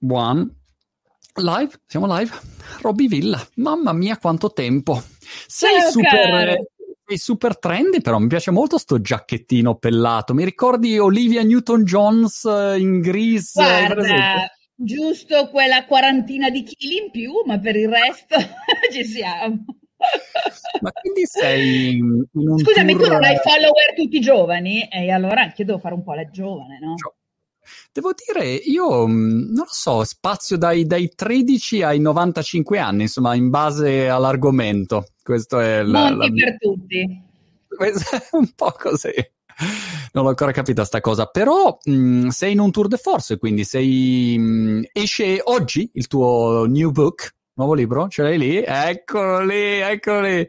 one. Live, siamo live. Robby Villa, mamma mia quanto tempo. Sei Ciao, super, caro. sei super trendy però, mi piace molto sto giacchettino pellato. Mi ricordi Olivia Newton-Jones eh, in presente? Guarda, giusto quella quarantina di chili in più, ma per il resto ci siamo. Ma quindi sei in un Scusami, tu tour... non hai follower tutti giovani? E allora anche io devo fare un po' la giovane, no? Devo dire, io mh, non lo so, spazio dai, dai 13 ai 95 anni, insomma, in base all'argomento. Questo è la, Monti la- per tutti. un po' così. Non l'ho ancora capita sta cosa, però mh, sei in un tour de force, quindi sei mh, esce oggi il tuo new book, nuovo libro, ce l'hai lì? Eccolo lì, eccolo lì.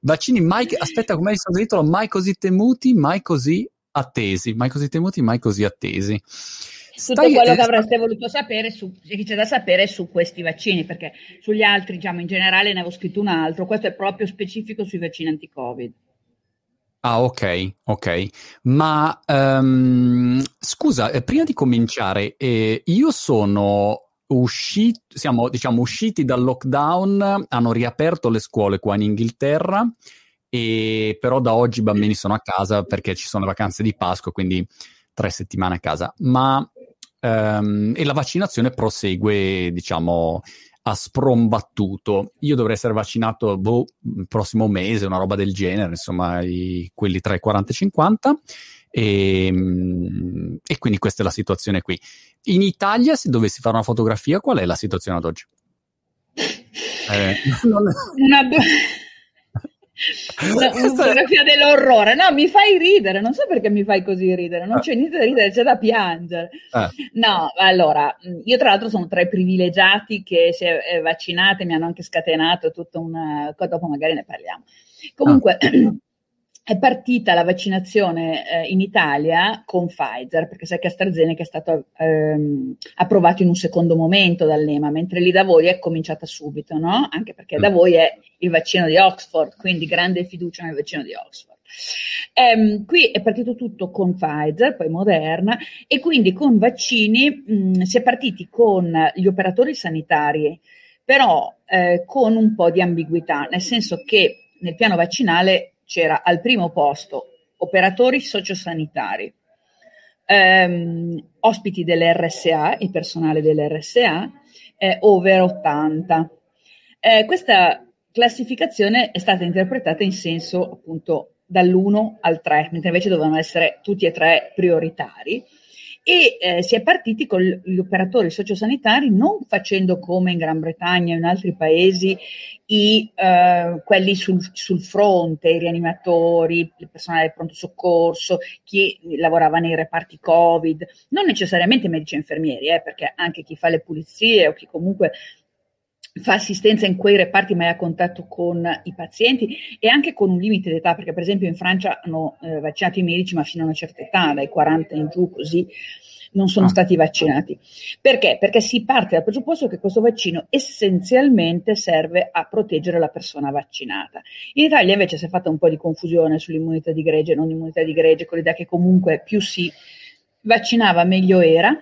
Vaccini mai aspetta, come hai il titolo? Mai così temuti, mai così attesi, mai così temuti, mai così attesi. Tutto Stai- quello eh, che avreste voluto sapere su, che c'è da sapere su questi vaccini, perché sugli altri, diciamo, in generale ne avevo scritto un altro, questo è proprio specifico sui vaccini anti-Covid. Ah, ok, ok. Ma ehm, scusa, eh, prima di cominciare, eh, io sono uscito, siamo diciamo usciti dal lockdown, hanno riaperto le scuole qua in Inghilterra, e però da oggi i bambini sono a casa perché ci sono le vacanze di Pasqua, quindi tre settimane a casa. Ma ehm, e la vaccinazione prosegue, diciamo, a sprombattuto. Io dovrei essere vaccinato boh, il prossimo mese, una roba del genere, insomma, i- quelli tra i 40 e i 50. E, mm, e quindi questa è la situazione qui. In Italia, se dovessi fare una fotografia, qual è la situazione ad oggi? Eh, non- Una, una- fotografia dell'orrore. No, mi fai ridere, non so perché mi fai così ridere, non c'è niente da ridere, c'è da piangere. eh, No, allora, io tra l'altro sono tra i privilegiati che si è è vaccinate, mi hanno anche scatenato tutta una... dopo magari ne parliamo. Comunque, è partita la vaccinazione eh, in Italia con Pfizer, perché sai che AstraZeneca è stato ehm, approvato in un secondo momento dall'EMA, mentre lì da voi è cominciata subito, no? Anche perché da Mm. voi è il vaccino di Oxford, quindi grande fiducia nel vaccino di Oxford. Ehm, qui è partito tutto con Pfizer, poi Moderna, e quindi con vaccini mh, si è partiti con gli operatori sanitari, però eh, con un po' di ambiguità, nel senso che nel piano vaccinale c'era al primo posto operatori sociosanitari, ehm, ospiti dell'RSA, il personale dell'RSA, eh, over 80. Eh, questa classificazione è stata interpretata in senso appunto dall'1 al 3, mentre invece dovevano essere tutti e tre prioritari. E eh, si è partiti con gli operatori sociosanitari non facendo come in Gran Bretagna o in altri paesi i, eh, quelli sul, sul fronte, i rianimatori, il personale del pronto soccorso, chi lavorava nei reparti Covid, non necessariamente medici e infermieri, eh, perché anche chi fa le pulizie o chi comunque fa assistenza in quei reparti ma è a contatto con i pazienti e anche con un limite d'età, perché per esempio in Francia hanno eh, vaccinato i medici ma fino a una certa età, dai 40 in giù così non sono Ah. stati vaccinati. Perché? Perché si parte dal presupposto che questo vaccino essenzialmente serve a proteggere la persona vaccinata. In Italia invece si è fatta un po' di confusione sull'immunità di gregge e non immunità di gregge, con l'idea che comunque più si vaccinava meglio era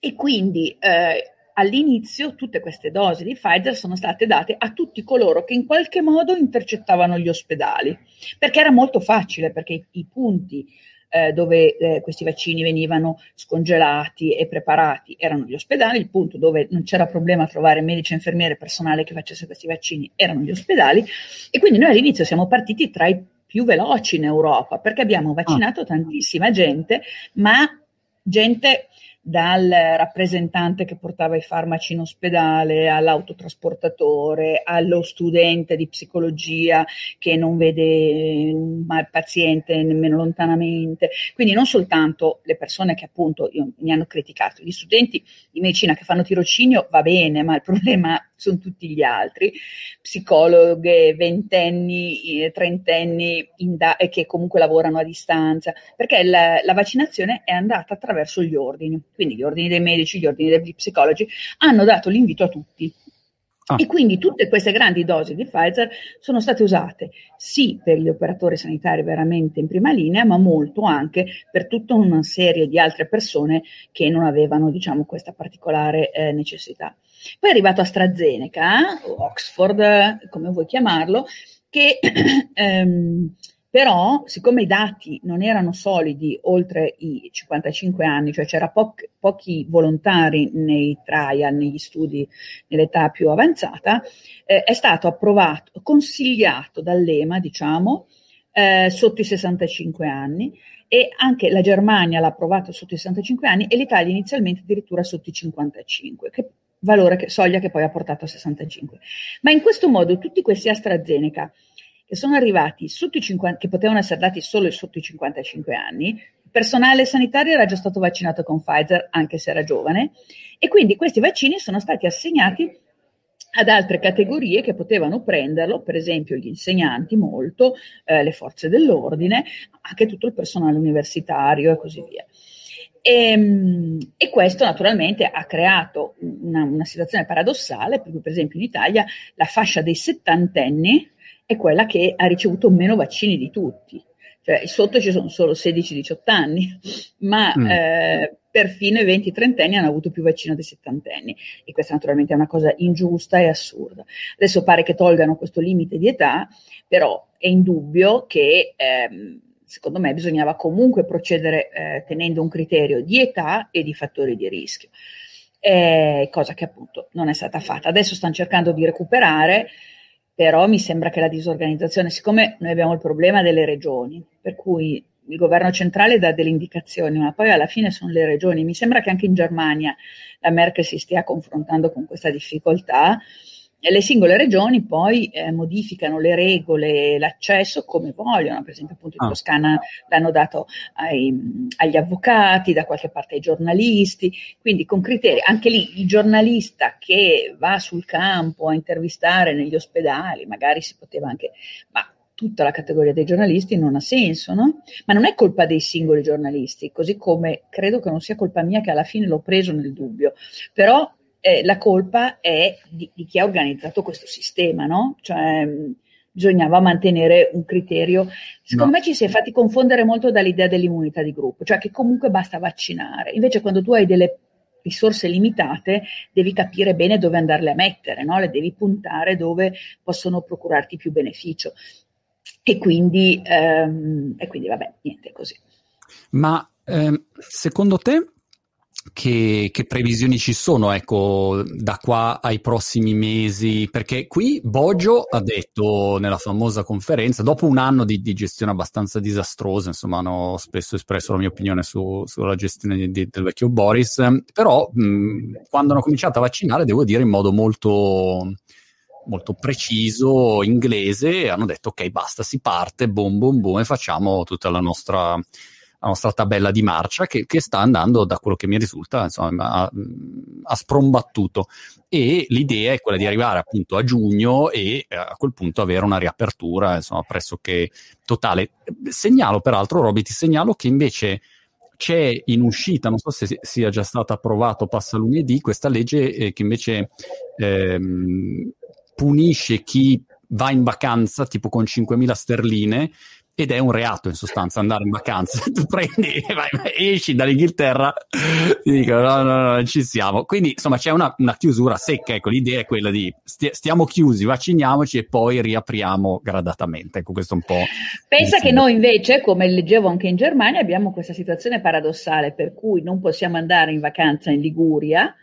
e quindi eh, all'inizio tutte queste dosi di Pfizer sono state date a tutti coloro che in qualche modo intercettavano gli ospedali, perché era molto facile, perché i, i punti eh, dove eh, questi vaccini venivano scongelati e preparati erano gli ospedali, il punto dove non c'era problema a trovare medici, infermiere, personale che facesse questi vaccini erano gli ospedali. E quindi noi all'inizio siamo partiti tra i più veloci in Europa perché abbiamo vaccinato tantissima gente, ma gente dal rappresentante che portava i farmaci in ospedale all'autotrasportatore, allo studente di psicologia che non vede il paziente nemmeno lontanamente. Quindi non soltanto le persone che appunto mi hanno criticato, gli studenti di medicina che fanno tirocinio va bene, ma il problema sono tutti gli altri, psicologhe, ventenni, trentenni da- che comunque lavorano a distanza, perché la, la vaccinazione è andata attraverso gli ordini, quindi gli ordini dei medici, gli ordini degli psicologi hanno dato l'invito a tutti. Ah. E quindi tutte queste grandi dosi di Pfizer sono state usate sì per gli operatori sanitari veramente in prima linea, ma molto anche per tutta una serie di altre persone che non avevano, diciamo, questa particolare eh, necessità. Poi è arrivato AstraZeneca, o Oxford, come vuoi chiamarlo, che ehm, però, siccome i dati non erano solidi oltre i 55 anni, cioè c'era po- pochi volontari nei trial, negli studi nell'età più avanzata, eh, è stato approvato, consigliato dall'EMA, diciamo, eh, sotto i 65 anni e anche la Germania l'ha approvato sotto i 65 anni e l'Italia inizialmente addirittura sotto i 55, che valore che, soglia che poi ha portato a 65. Ma in questo modo tutti questi AstraZeneca che sono arrivati sotto i 50, che potevano essere dati solo sotto i 55 anni, il personale sanitario era già stato vaccinato con Pfizer, anche se era giovane, e quindi questi vaccini sono stati assegnati ad altre categorie che potevano prenderlo, per esempio gli insegnanti molto, eh, le forze dell'ordine, anche tutto il personale universitario e così via. E, ehm, e, questo naturalmente ha creato una, una, situazione paradossale, per cui per esempio in Italia la fascia dei settantenni è quella che ha ricevuto meno vaccini di tutti. Cioè, sotto ci sono solo 16-18 anni, ma mm. eh, perfino i 20-30 anni hanno avuto più vaccino dei 70 anni. E questa naturalmente è una cosa ingiusta e assurda. Adesso pare che tolgano questo limite di età, però è indubbio che ehm, secondo me bisognava comunque procedere eh, tenendo un criterio di età e di fattori di rischio, eh, cosa che appunto non è stata fatta. Adesso stanno cercando di recuperare però mi sembra che la disorganizzazione, siccome noi abbiamo il problema delle regioni, per cui il governo centrale dà delle indicazioni, ma poi alla fine sono le regioni. Mi sembra che anche in Germania la Merkel si stia confrontando con questa difficoltà le singole regioni poi eh, modificano le regole, l'accesso come vogliono, per esempio appunto in ah. Toscana l'hanno dato ai, agli avvocati, da qualche parte ai giornalisti, quindi con criteri, anche lì il giornalista che va sul campo a intervistare negli ospedali, magari si poteva anche, ma tutta la categoria dei giornalisti non ha senso, no? Ma non è colpa dei singoli giornalisti, così come credo che non sia colpa mia che alla fine l'ho preso nel dubbio, però eh, la colpa è di, di, chi ha organizzato questo sistema, no? Cioè, mh, bisognava mantenere un criterio. Secondo no. me ci si è fatti confondere molto dall'idea dell'immunità di gruppo, cioè che comunque basta vaccinare. Invece quando tu hai delle risorse limitate, devi capire bene dove andarle a mettere, no? le devi puntare dove possono procurarti più beneficio. E quindi, ehm, e quindi vabbè, niente così. Ma ehm, secondo te che, che, previsioni ci sono, ecco, da qua ai prossimi mesi? Perché qui Boggio ha detto nella famosa conferenza, dopo un anno di, di gestione abbastanza disastrosa, insomma, hanno spesso espresso la mia opinione su, sulla gestione di, del vecchio Boris, però mh, quando hanno cominciato a vaccinare, devo dire in modo molto molto preciso inglese hanno detto ok basta si parte boom boom boom e facciamo tutta la nostra la nostra tabella di marcia che, che, sta andando da quello che mi risulta insomma a, sprombattuto. E l'idea è quella di arrivare appunto a giugno e eh, a quel punto avere una riapertura insomma pressoché totale. Segnalo peraltro Roby ti segnalo che invece c'è in uscita, non so se sia già stato approvato, passa lunedì, questa legge eh, che invece ehm, punisce chi va in vacanza tipo con 5.000 sterline ed è un reato in sostanza andare in vacanza. tu prendi, vai, vai, esci dall'Inghilterra, ti dicono no, no, no, non ci siamo. Quindi insomma c'è una, una chiusura secca, ecco, l'idea è quella di sti- stiamo chiusi, vacciniamoci e poi riapriamo gradatamente. Ecco, questo un po'. Pensa che noi invece, come leggevo anche in Germania, abbiamo questa situazione paradossale per cui non possiamo andare in vacanza in Liguria.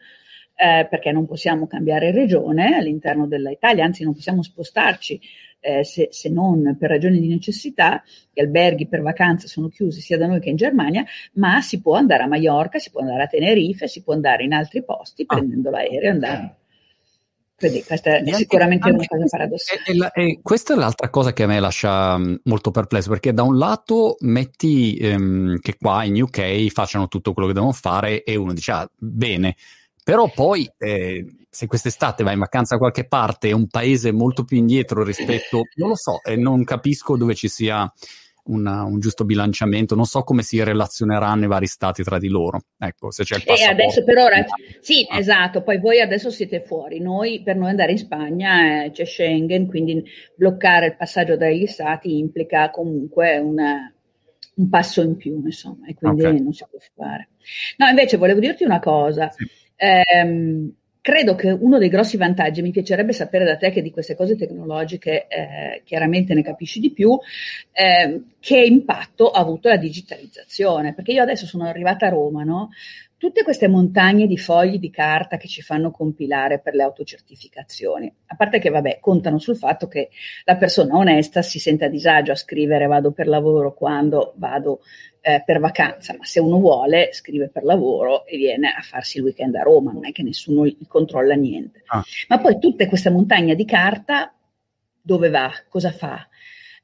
Eh, perché non possiamo cambiare regione all'interno dell'Italia, anzi non possiamo spostarci eh, se, se, non per ragioni di necessità, gli alberghi per vacanze sono chiusi sia da noi che in Germania, ma si può andare a Mallorca, si può andare a Tenerife, si può andare in altri posti ah. prendendo l'aereo e andare. Quindi questa è sicuramente una cosa paradossale. E, e, e, questa è l'altra cosa che a me lascia mm, molto perplesso, perché da un lato metti ehm, che qua in UK facciano tutto quello che devono fare e uno dice, ah, bene, però poi eh, se quest'estate vai in vacanza da qualche parte, è un paese molto più indietro rispetto, non lo so, e non capisco dove ci sia una, un giusto bilanciamento. Non so come si relazioneranno i vari stati tra di loro. Ecco, se c'è il E adesso per ora, sì, ah. esatto, poi voi adesso siete fuori. Noi, per noi andare in Spagna eh, c'è Schengen, quindi bloccare il passaggio dagli stati implica comunque una, un passo in più, insomma, e quindi okay. non si può fare. No, invece volevo dirti una cosa. Sì. Ehm, credo che uno dei grossi vantaggi, mi piacerebbe sapere da te che di queste cose tecnologiche eh, chiaramente ne capisci di più, eh, che impatto ha avuto la digitalizzazione, perché io adesso sono arrivata a Roma, no? tutte queste montagne di fogli di carta che ci fanno compilare per le autocertificazioni, a parte che vabbè, contano sul fatto che la persona onesta si sente a disagio a scrivere vado per lavoro quando vado eh, per vacanza, ma se uno vuole scrive per lavoro e viene a farsi il weekend a Roma, non è che nessuno gli controlla niente. Ah. Ma poi tutte queste montagne di carta dove va? Cosa fa?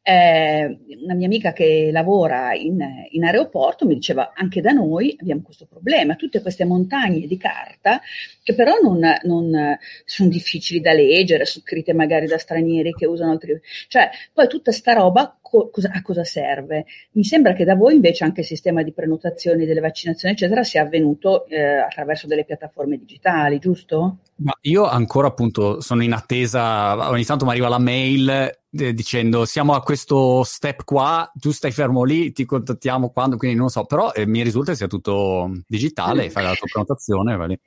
Eh, una mia amica che lavora in, in, aeroporto mi diceva anche da noi abbiamo questo problema, tutte queste montagne di carta che però non, non sono difficili da leggere, sono scritte magari da stranieri che usano altri, cioè poi tutta sta roba co- cosa, a cosa serve? Mi sembra che da voi invece anche il sistema di prenotazioni delle vaccinazioni eccetera sia avvenuto eh, attraverso delle piattaforme digitali, giusto? Ma io ancora appunto sono in attesa, ogni tanto mi arriva la mail eh, dicendo siamo a questo step qua, tu stai fermo lì, ti contattiamo quando, quindi non so, però eh, mi risulta sia tutto digitale, fai la tua prenotazione, va lì.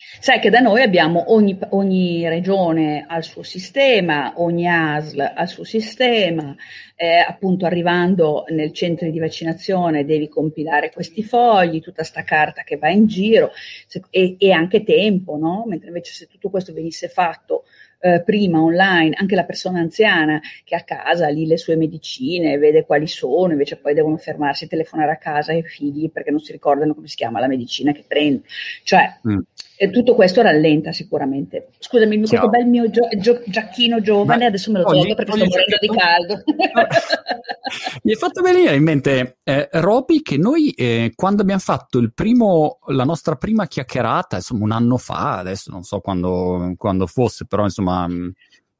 Sai che da noi abbiamo ogni, ogni regione al suo sistema, ogni ASL al suo sistema, eh, appunto arrivando nel centro di vaccinazione devi compilare questi fogli, tutta sta carta che va in giro se, e, e, anche tempo, no? Mentre invece se tutto questo venisse fatto eh, prima online, anche la persona anziana che a casa lì le sue medicine, vede quali sono, invece poi devono fermarsi, telefonare a casa ai figli perché non si ricordano come si chiama la medicina che prende. Cioè, mm. E tutto questo rallenta sicuramente. Scusami, questo bel mio gio- gio- giacchino giovane, Ma, adesso me lo tolgo perché sto morendo di caldo. Mi è fatto venire in mente, eh, Roby, che noi eh, quando abbiamo fatto il primo, la nostra prima chiacchierata, insomma un anno fa, adesso non so quando, quando fosse, però insomma mm,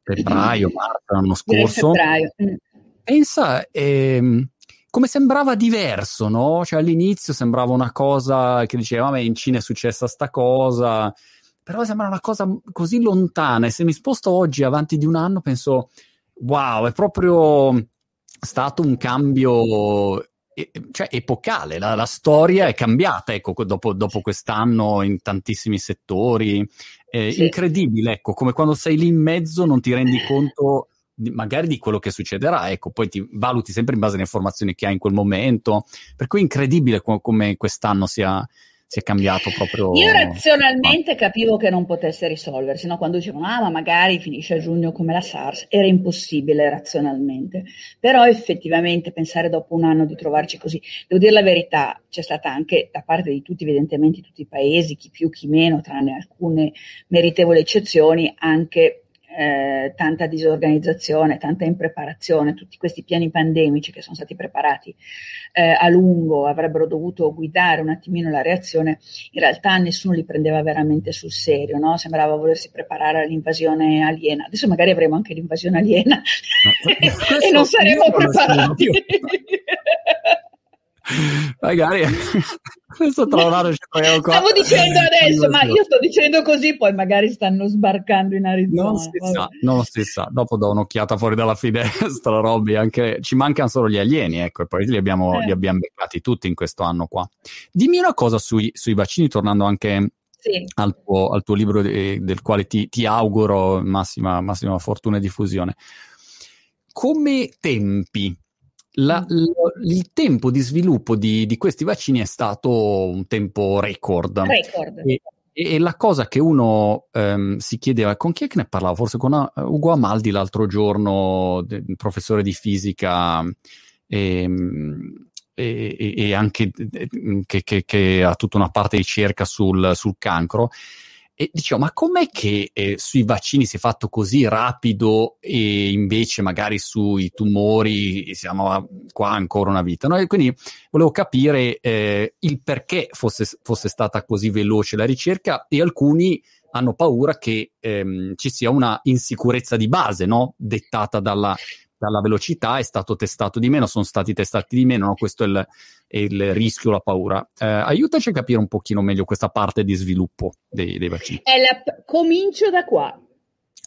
febbraio, marzo, l'anno scorso. Mm. Pensa... Ehm, come sembrava diverso, no? Cioè all'inizio sembrava una cosa che diceva, vabbè, in Cina è successa sta cosa, però sembra una cosa così lontana e se mi sposto oggi avanti di un anno penso, wow, è proprio stato un cambio cioè, epocale, la, la, storia è cambiata ecco, dopo, dopo quest'anno in tantissimi settori, eh, sì. incredibile, ecco, come quando sei lì in mezzo non ti rendi conto magari di quello che succederà, ecco, poi ti valuti sempre in base alle informazioni che hai in quel momento, per cui è incredibile com- come quest'anno sia, sia cambiato proprio. Io razionalmente capivo che non potesse risolversi, no? quando dicevano ah ma magari finisce a giugno come la SARS, era impossibile razionalmente, però effettivamente pensare dopo un anno di trovarci così, devo dire la verità, c'è stata anche da parte di tutti, evidentemente tutti i paesi, chi più chi meno, tranne alcune meritevoli eccezioni, anche eh, tanta disorganizzazione, tanta impreparazione, tutti questi piani pandemici che sono stati preparati eh, a lungo avrebbero dovuto guidare un attimino la reazione, in realtà nessuno li prendeva veramente sul serio, no? sembrava volersi preparare all'invasione aliena. Adesso magari avremo anche l'invasione aliena no, e non saremo preparati. magari adesso trovare stavo dicendo adesso ma io sto dicendo così poi magari stanno sbarcando in Arizona non si sa, non si sa. dopo do un'occhiata fuori dalla finestra Robby anche ci mancano solo gli alieni ecco e poi li abbiamo, eh. li abbiamo beccati tutti in questo anno qua dimmi una cosa sui, sui vaccini tornando anche sì. al, tuo, al, tuo, libro de, del quale ti, ti auguro massima, massima fortuna e diffusione come tempi la, mm. la, il tempo di sviluppo di, di, questi vaccini è stato un tempo record. record. E, e, la cosa che uno um, si chiedeva, con chi è che ne parlavo? Forse con uh, Ugo Amaldi l'altro giorno, de, professore di fisica ehm, e, e, e anche che, che, che, ha tutta una parte di ricerca sul, sul cancro e dicevo, ma com'è che eh, sui vaccini si è fatto così rapido e invece magari sui tumori siamo qua ancora una vita? No? Quindi volevo capire eh, il perché fosse, fosse, stata così veloce la ricerca e alcuni hanno paura che ehm, ci sia una insicurezza di base, no? dettata dalla la velocità è stato testato di meno, sono stati testati di meno, no? questo è il, è il, rischio, la paura. Eh, aiutaci a capire un pochino meglio questa parte di sviluppo dei, dei vaccini. La, comincio da qua.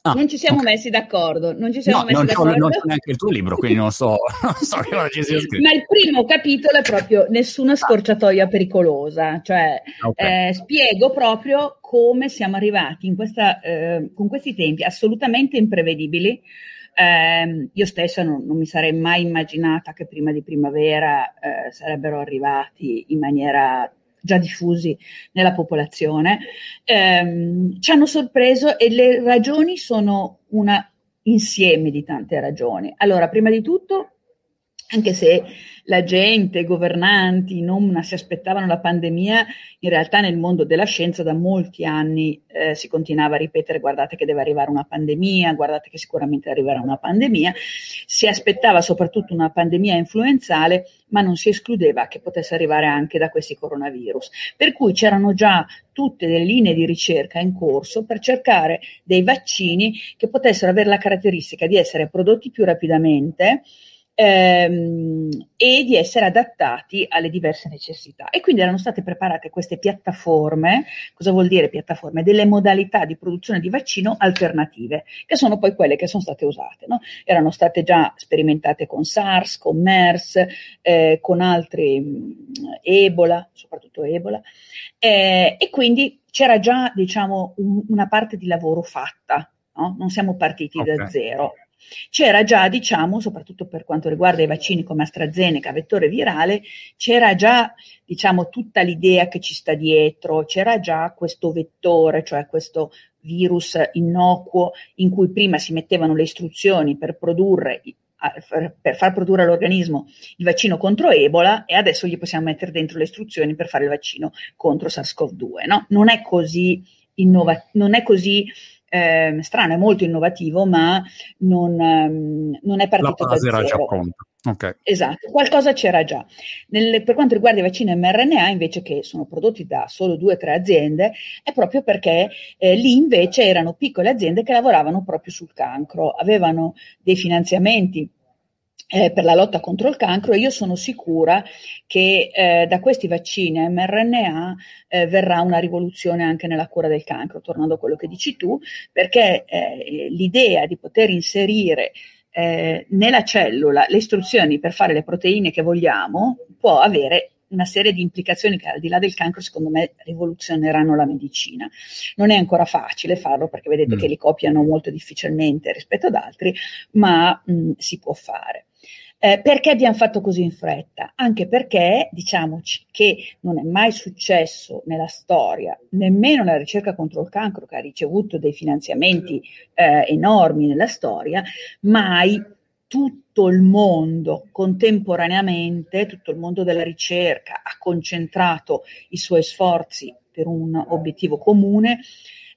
Ah, non ci siamo okay. messi d'accordo. Non ci siamo no, messi non d'accordo. non c'è neanche il tuo libro, quindi non so, non so che cosa ci sia scritto. Ma il primo capitolo è proprio nessuna scorciatoia pericolosa, cioè okay. eh, spiego proprio come siamo arrivati questa, eh, con questi tempi assolutamente imprevedibili. Eh, io stessa non, non, mi sarei mai immaginata che prima di primavera eh, sarebbero arrivati in maniera già diffusi nella popolazione, ehm, ci hanno sorpreso e le ragioni sono un insieme di tante ragioni. Allora, prima di tutto, anche se la gente, i governanti non si aspettavano la pandemia, in realtà nel mondo della scienza da molti anni eh, si continuava a ripetere guardate che deve arrivare una pandemia, guardate che sicuramente arriverà una pandemia, si aspettava soprattutto una pandemia influenzale, ma non si escludeva che potesse arrivare anche da questi coronavirus. Per cui c'erano già tutte le linee di ricerca in corso per cercare dei vaccini che potessero avere la caratteristica di essere prodotti più rapidamente, ehm, e di essere adattati alle diverse necessità. E quindi erano state preparate queste piattaforme, cosa vuol dire piattaforme? Delle modalità di produzione di vaccino alternative, che sono poi quelle che sono state usate. No? Erano state già sperimentate con SARS, con MERS, eh, con altri mh, Ebola, soprattutto Ebola, eh, e quindi c'era già diciamo, un, una parte di lavoro fatta, no? non siamo partiti okay. da zero. C'era già, diciamo, soprattutto per quanto riguarda i vaccini come AstraZeneca, vettore virale, c'era già, diciamo, tutta l'idea che ci sta dietro, c'era già questo vettore, cioè questo virus innocuo in cui prima si mettevano le istruzioni per produrre per far produrre all'organismo il vaccino contro Ebola e adesso gli possiamo mettere dentro le istruzioni per fare il vaccino contro SARS-CoV-2. No? Non è così, innova- non è così eh, strano, è molto innovativo, ma non, um, non è partito da zero. Era già pronta. Okay. Esatto, qualcosa c'era già. Nel, per quanto riguarda i vaccini mRNA, invece che sono prodotti da solo due o tre aziende, è proprio perché eh, lì invece erano piccole aziende che lavoravano proprio sul cancro, avevano dei finanziamenti eh, per la lotta contro il cancro e io sono sicura che eh, da questi vaccini mRNA eh, verrà una rivoluzione anche nella cura del cancro, tornando a quello che dici tu, perché eh, l'idea di poter inserire eh, nella cellula le istruzioni per fare le proteine che vogliamo può avere una serie di implicazioni che al di là del cancro secondo me rivoluzioneranno la medicina. Non è ancora facile farlo perché vedete mm. che li copiano molto difficilmente rispetto ad altri, ma mh, si può fare. Eh, perché abbiamo fatto così in fretta? Anche perché diciamoci che non è mai successo nella storia, nemmeno la ricerca contro il cancro, che ha ricevuto dei finanziamenti eh, enormi nella storia, mai tutto il mondo contemporaneamente, tutto il mondo della ricerca ha concentrato i suoi sforzi per un obiettivo comune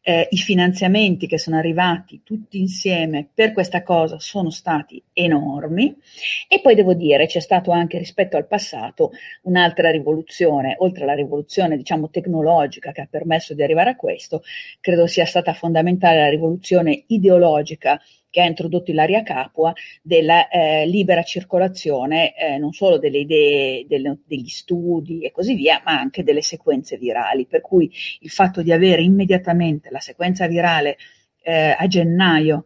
eh, i finanziamenti che sono arrivati tutti insieme per questa cosa sono stati enormi. E poi devo dire c'è stato anche rispetto al passato un'altra rivoluzione, oltre alla rivoluzione diciamo tecnologica che ha permesso di arrivare a questo, credo sia stata fondamentale la rivoluzione ideologica che ha introdotto Ilaria Capua della eh, libera circolazione eh, non solo delle idee, delle, degli studi e così via, ma anche delle sequenze virali. Per cui il fatto di avere immediatamente la sequenza virale eh, a gennaio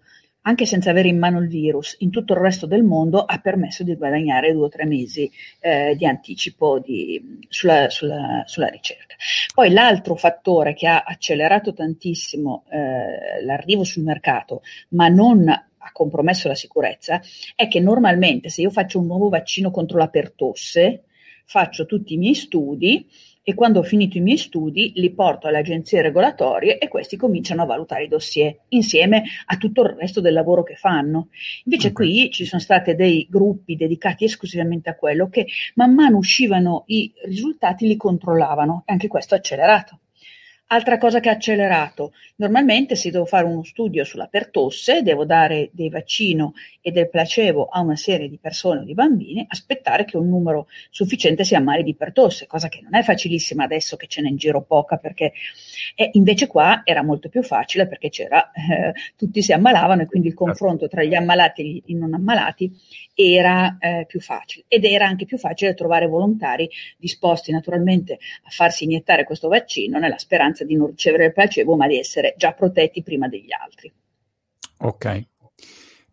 anche senza avere in mano il virus, in tutto il resto del mondo ha permesso di guadagnare due o tre mesi eh, di anticipo di, sulla, sulla, sulla, ricerca. Poi l'altro fattore che ha accelerato tantissimo eh, l'arrivo sul mercato, ma non ha compromesso la sicurezza, è che normalmente se io faccio un nuovo vaccino contro la pertosse, faccio tutti i miei studi e quando ho finito i miei studi li porto alle agenzie regolatorie e questi cominciano a valutare i dossier insieme a tutto il resto del lavoro che fanno. Invece okay. qui ci sono stati dei gruppi dedicati esclusivamente a quello che man mano uscivano i risultati li controllavano e anche questo ha accelerato Altra cosa che ha accelerato, normalmente se devo fare uno studio sulla pertosse, devo dare dei vaccino e del placebo a una serie di persone o di bambini, aspettare che un numero sufficiente si ammali di pertosse, cosa che non è facilissima adesso che ce n'è in giro poca, perché eh, invece qua era molto più facile perché c'era, eh, tutti si ammalavano e quindi il certo. confronto tra gli ammalati e i non ammalati era eh, più facile ed era anche più facile trovare volontari disposti naturalmente a farsi iniettare questo vaccino nella speranza di non ricevere il placebo ma di essere già protetti prima degli altri. Ok,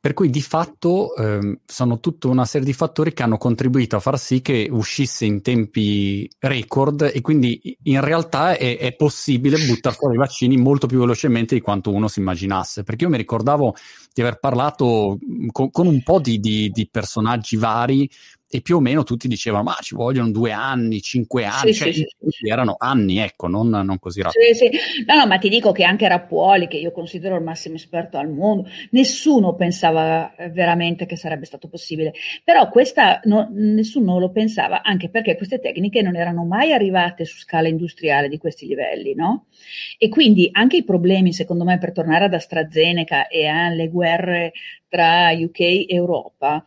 per cui di fatto ehm, sono tutta una serie di fattori che hanno contribuito a far sì che uscisse in tempi record e quindi in realtà è, è possibile buttare fuori i vaccini molto più velocemente di quanto uno si immaginasse. Perché io mi ricordavo di aver parlato con, con un po' di, di, di personaggi vari e più o meno tutti dicevano ma ci vogliono due anni, cinque anni, sì, cioè, sì, sì. erano anni, ecco, non, non così rapidi. Sì, no, no, ma ti dico che anche Rappuoli, che io considero il massimo esperto al mondo, nessuno pensava eh, veramente che sarebbe stato possibile, però questa no, nessuno lo pensava anche perché queste tecniche non erano mai arrivate su scala industriale di questi livelli, no? E quindi anche i problemi, secondo me, per tornare ad AstraZeneca e alle guerre tra UK e Europa,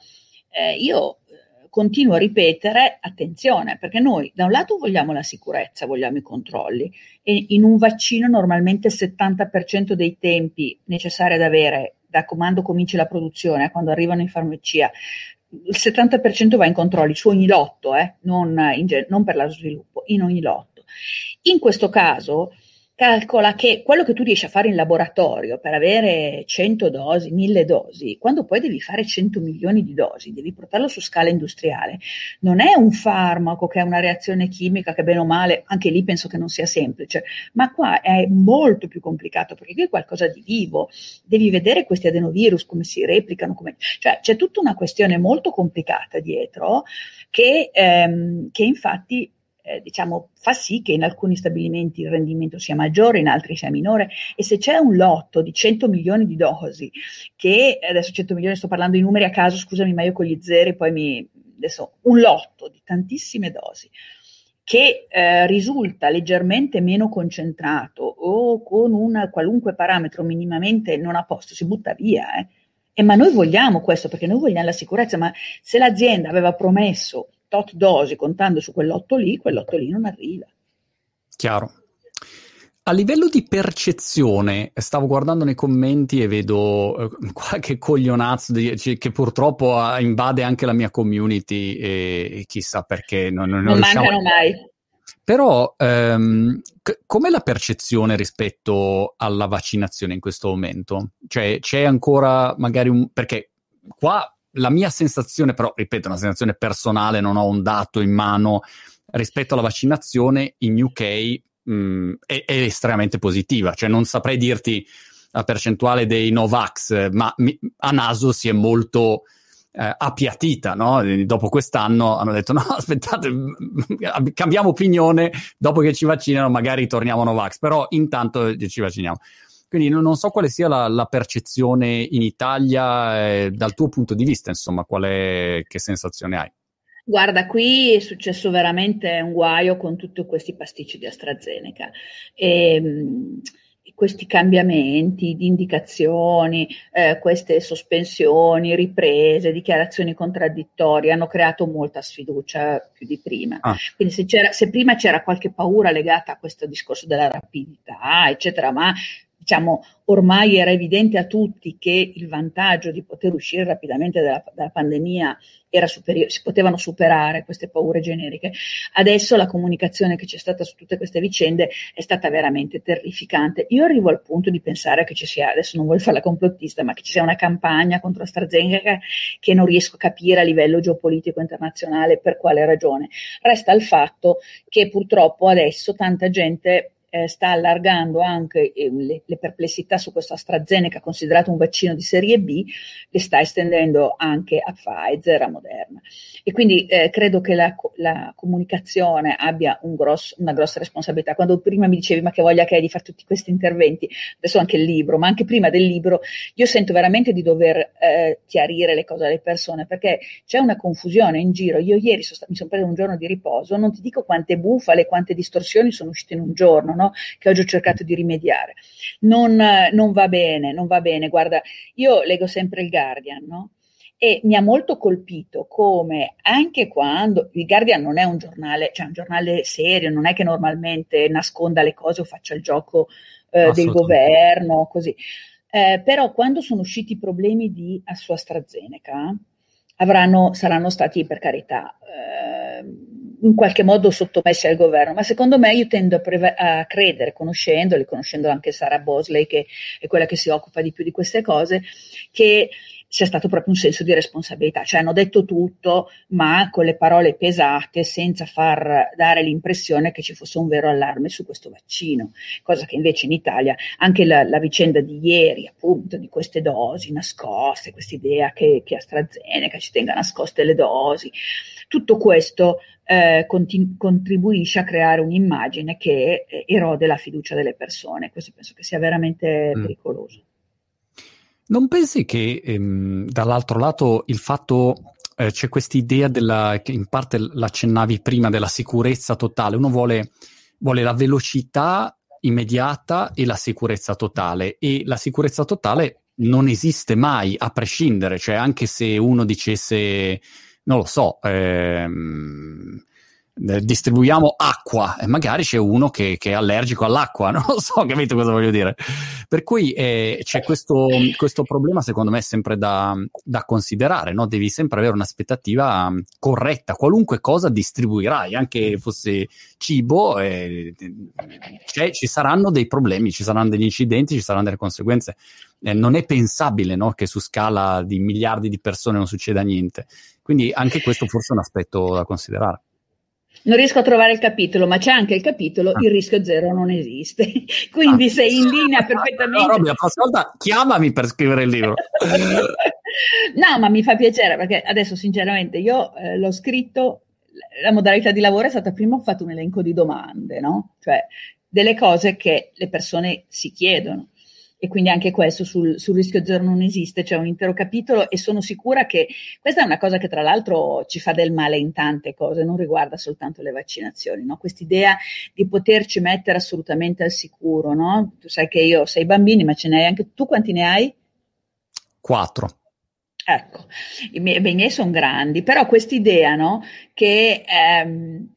eh, io continuo a ripetere, attenzione, perché noi da un lato vogliamo la sicurezza, vogliamo i controlli e in un vaccino normalmente il 70% dei tempi necessari ad avere da quando comincia la produzione quando arrivano in farmacia, il 70% va in controlli su ogni lotto, eh, non, in, non per lo sviluppo, in ogni lotto. In questo caso calcola che quello che tu riesci a fare in laboratorio per avere 100 dosi, 1000 dosi, quando poi devi fare 100 milioni di dosi, devi portarlo su scala industriale, non è un farmaco che è una reazione chimica che bene o male, anche lì penso che non sia semplice, ma qua è molto più complicato perché qui è qualcosa di vivo, devi vedere questi adenovirus come si replicano, come... cioè c'è tutta una questione molto complicata dietro che, ehm, che infatti eh, diciamo, fa sì che in alcuni stabilimenti il rendimento sia maggiore, in altri sia minore e se c'è un lotto di 100 milioni di dosi, che adesso 100 milioni sto parlando di numeri a caso, scusami, ma io con gli zeri poi mi... adesso un lotto di tantissime dosi che eh, risulta leggermente meno concentrato o con un qualunque parametro minimamente non a posto, si butta via. Eh. E ma noi vogliamo questo perché noi vogliamo la sicurezza, ma se l'azienda aveva promesso tot dosi contando su quell'otto lì, quell'otto lì non arriva. Chiaro. A livello di percezione, stavo guardando nei commenti e vedo eh, qualche coglionazzo di, che purtroppo invade anche la mia community e, e chissà perché non, non, non mancano mai. Però ehm, c- com'è la percezione rispetto alla vaccinazione in questo momento? Cioè c'è ancora magari un... perché qua la mia sensazione, però, ripeto, una sensazione personale, non ho un dato in mano rispetto alla vaccinazione in UK mh, mm, è, è, estremamente positiva. Cioè, non saprei dirti la percentuale dei Novax, ma mi, a naso si è molto eh, appiattita, no? Dopo quest'anno hanno detto: no, aspettate, cambiamo opinione, dopo che ci vaccinano, magari torniamo a Novax, però intanto ci vacciniamo. Quindi non, non so quale sia la, la percezione in Italia eh, dal tuo punto di vista, insomma, quale, che sensazione hai? Guarda, qui è successo veramente un guaio con tutti questi pasticci di AstraZeneca. E, ehm, questi cambiamenti di indicazioni, eh, queste sospensioni, riprese, dichiarazioni contraddittorie hanno creato molta sfiducia più di prima. Ah. Quindi se, se, prima c'era qualche paura legata a questo discorso della rapidità, eccetera, ma diciamo, ormai era evidente a tutti che il vantaggio di poter uscire rapidamente dalla, dalla pandemia era superiore, si potevano superare queste paure generiche. Adesso la comunicazione che c'è stata su tutte queste vicende è stata veramente terrificante. Io arrivo al punto di pensare che ci sia, adesso non voglio fare la complottista, ma che ci sia una campagna contro AstraZeneca che non riesco a capire a livello geopolitico internazionale per quale ragione. Resta il fatto che purtroppo adesso tanta gente eh, sta allargando anche eh, le, le, perplessità su questo AstraZeneca considerato un vaccino di serie B, le sta estendendo anche a Pfizer, a Moderna. E quindi eh, credo che la, la comunicazione abbia un grosso, una grossa responsabilità. Quando prima mi dicevi ma che voglia che hai di fare tutti questi interventi, adesso anche il libro, ma anche prima del libro, io sento veramente di dover eh, chiarire le cose alle persone perché c'è una confusione in giro. Io ieri so, mi sono preso un giorno di riposo, non ti dico quante bufale, quante distorsioni sono uscite in un giorno no? che oggi ho cercato di rimediare. Non, non, va bene, non va bene. Guarda, io leggo sempre il Guardian, no? E mi ha molto colpito come anche quando il Guardian non è un giornale, cioè un giornale serio, non è che normalmente nasconda le cose o faccia il gioco eh, del governo, così. Eh, però quando sono usciti i problemi di a sua AstraZeneca, avranno, saranno stati per carità eh, in qualche modo sottomessi al governo, ma secondo me io tendo a, preve- a credere, conoscendoli, conoscendo anche Sara Bosley, che è quella che si occupa di più di queste cose, che sia stato proprio un senso di responsabilità, cioè hanno detto tutto, ma con le parole pesate, senza far dare l'impressione che ci fosse un vero allarme su questo vaccino, cosa che invece in Italia, anche la, la vicenda di ieri, appunto, di queste dosi nascoste, questa idea che, che AstraZeneca ci tenga nascoste le dosi, tutto questo eh, continu- contribuisce a creare un'immagine che eh, erode la fiducia delle persone. Questo penso che sia veramente mm. pericoloso. Non pensi che ehm, dall'altro lato il fatto eh, c'è questa idea della, che in parte l'accennavi prima, della sicurezza totale, uno vuole, vuole la velocità immediata e la sicurezza totale. E la sicurezza totale non esiste mai a prescindere, cioè anche se uno dicesse, non lo so, ehm, eh, distribuiamo acqua e magari c'è uno che, che, è allergico all'acqua, non lo so, capito cosa voglio dire? Per cui eh, c'è questo, questo, problema, secondo me, sempre da, da considerare, no? devi sempre avere un'aspettativa corretta, qualunque cosa distribuirai, anche fosse cibo, eh, ci saranno dei problemi, ci saranno degli incidenti, ci saranno delle conseguenze. Eh, non è pensabile no? che su scala di miliardi di persone non succeda niente. Quindi anche questo forse è un aspetto da considerare. Non riesco a trovare il capitolo, ma c'è anche il capitolo ah. Il rischio zero non esiste. Quindi ah. sei in linea perfettamente. No, Robby, la prossima volta chiamami per scrivere il libro. no, ma mi fa piacere perché adesso, sinceramente, io eh, l'ho scritto. La modalità di lavoro è stata prima ho fatto un elenco di domande, no? Cioè delle cose che le persone si chiedono e quindi anche questo sul, sul, rischio zero non esiste, c'è un intero capitolo e sono sicura che questa è una cosa che tra l'altro ci fa del male in tante cose, non riguarda soltanto le vaccinazioni, no? quest'idea di poterci mettere assolutamente al sicuro, no? tu sai che io ho sei bambini ma ce ne hai anche tu, quanti ne hai? Quattro. Ecco, i miei, miei sono grandi, però quest'idea no, che ehm,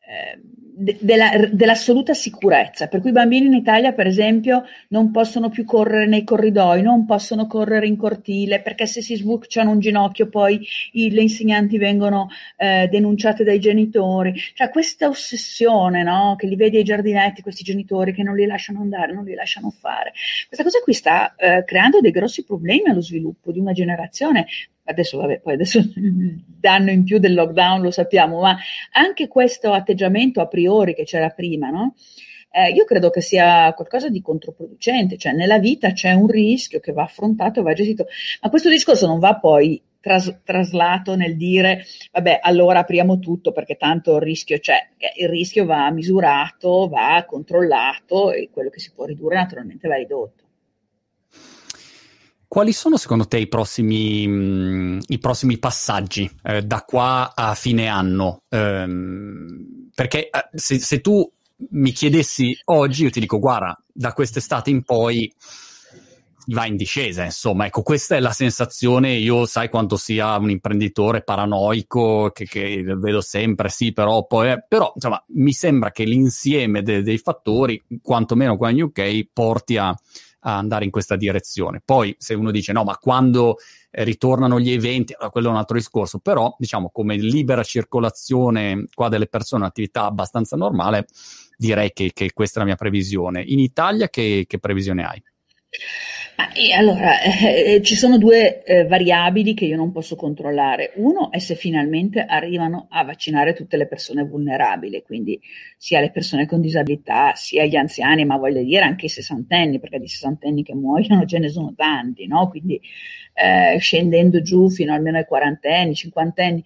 ehm, della, dell'assoluta sicurezza, per cui i bambini in Italia, per esempio, non possono più correre nei corridoi, non possono correre in cortile, perché se si sbucciano un ginocchio poi i, le insegnanti vengono eh, denunciate dai genitori. Cioè questa ossessione, no? che li vedi ai giardinetti, questi genitori che non li lasciano andare, non li lasciano fare. Questa cosa qui sta eh, creando dei grossi problemi allo sviluppo di una generazione adesso vabbè, poi adesso danno in più del lockdown lo sappiamo, ma anche questo atteggiamento a priori che c'era prima, no? Eh, io credo che sia qualcosa di controproducente, cioè nella vita c'è un rischio che va affrontato e va gestito, ma questo discorso non va poi tras- traslato nel dire vabbè allora apriamo tutto perché tanto il rischio c'è, il rischio va misurato, va controllato e quello che si può ridurre naturalmente va ridotto. Quali sono secondo te i prossimi, mh, mm, i prossimi passaggi eh, da qua a fine anno? Ehm, perché eh, se, se, tu mi chiedessi oggi, io ti dico, guarda, da quest'estate in poi va in discesa, insomma, ecco, questa è la sensazione, io sai quanto sia un imprenditore paranoico, che, che vedo sempre, sì, però poi, eh, però, insomma, mi sembra che l'insieme de, dei fattori, quantomeno qua in UK, porti a a andare in questa direzione. Poi se uno dice no, ma quando eh, ritornano gli eventi, allora quello è un altro discorso, però diciamo come libera circolazione qua delle persone, un'attività abbastanza normale, direi che, che questa è la mia previsione. In Italia che, che previsione hai? Allora, eh, eh, ci sono due eh, variabili che io non posso controllare. Uno è se finalmente arrivano a vaccinare tutte le persone vulnerabili, quindi sia le persone con disabilità, sia gli anziani, ma voglio dire anche i sessantenni, perché di sessantenni che muoiono ce ne sono tanti, no? Quindi eh, scendendo giù fino almeno ai quarantenni, cinquantenni.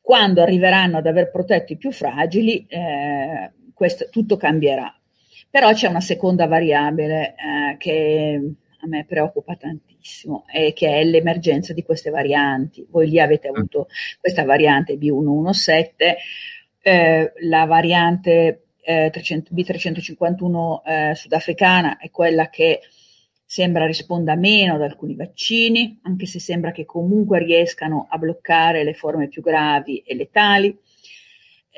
Quando arriveranno ad aver protetto i più fragili, eh, questo, tutto cambierà però c'è una seconda variabile eh, che a me preoccupa tantissimo e che è l'emergenza di queste varianti. Voi lì avete avuto questa variante B117, eh, la variante eh, 300, B351 eh, sudafricana è quella che sembra risponda meno ad alcuni vaccini, anche se sembra che comunque riescano a bloccare le forme più gravi e letali.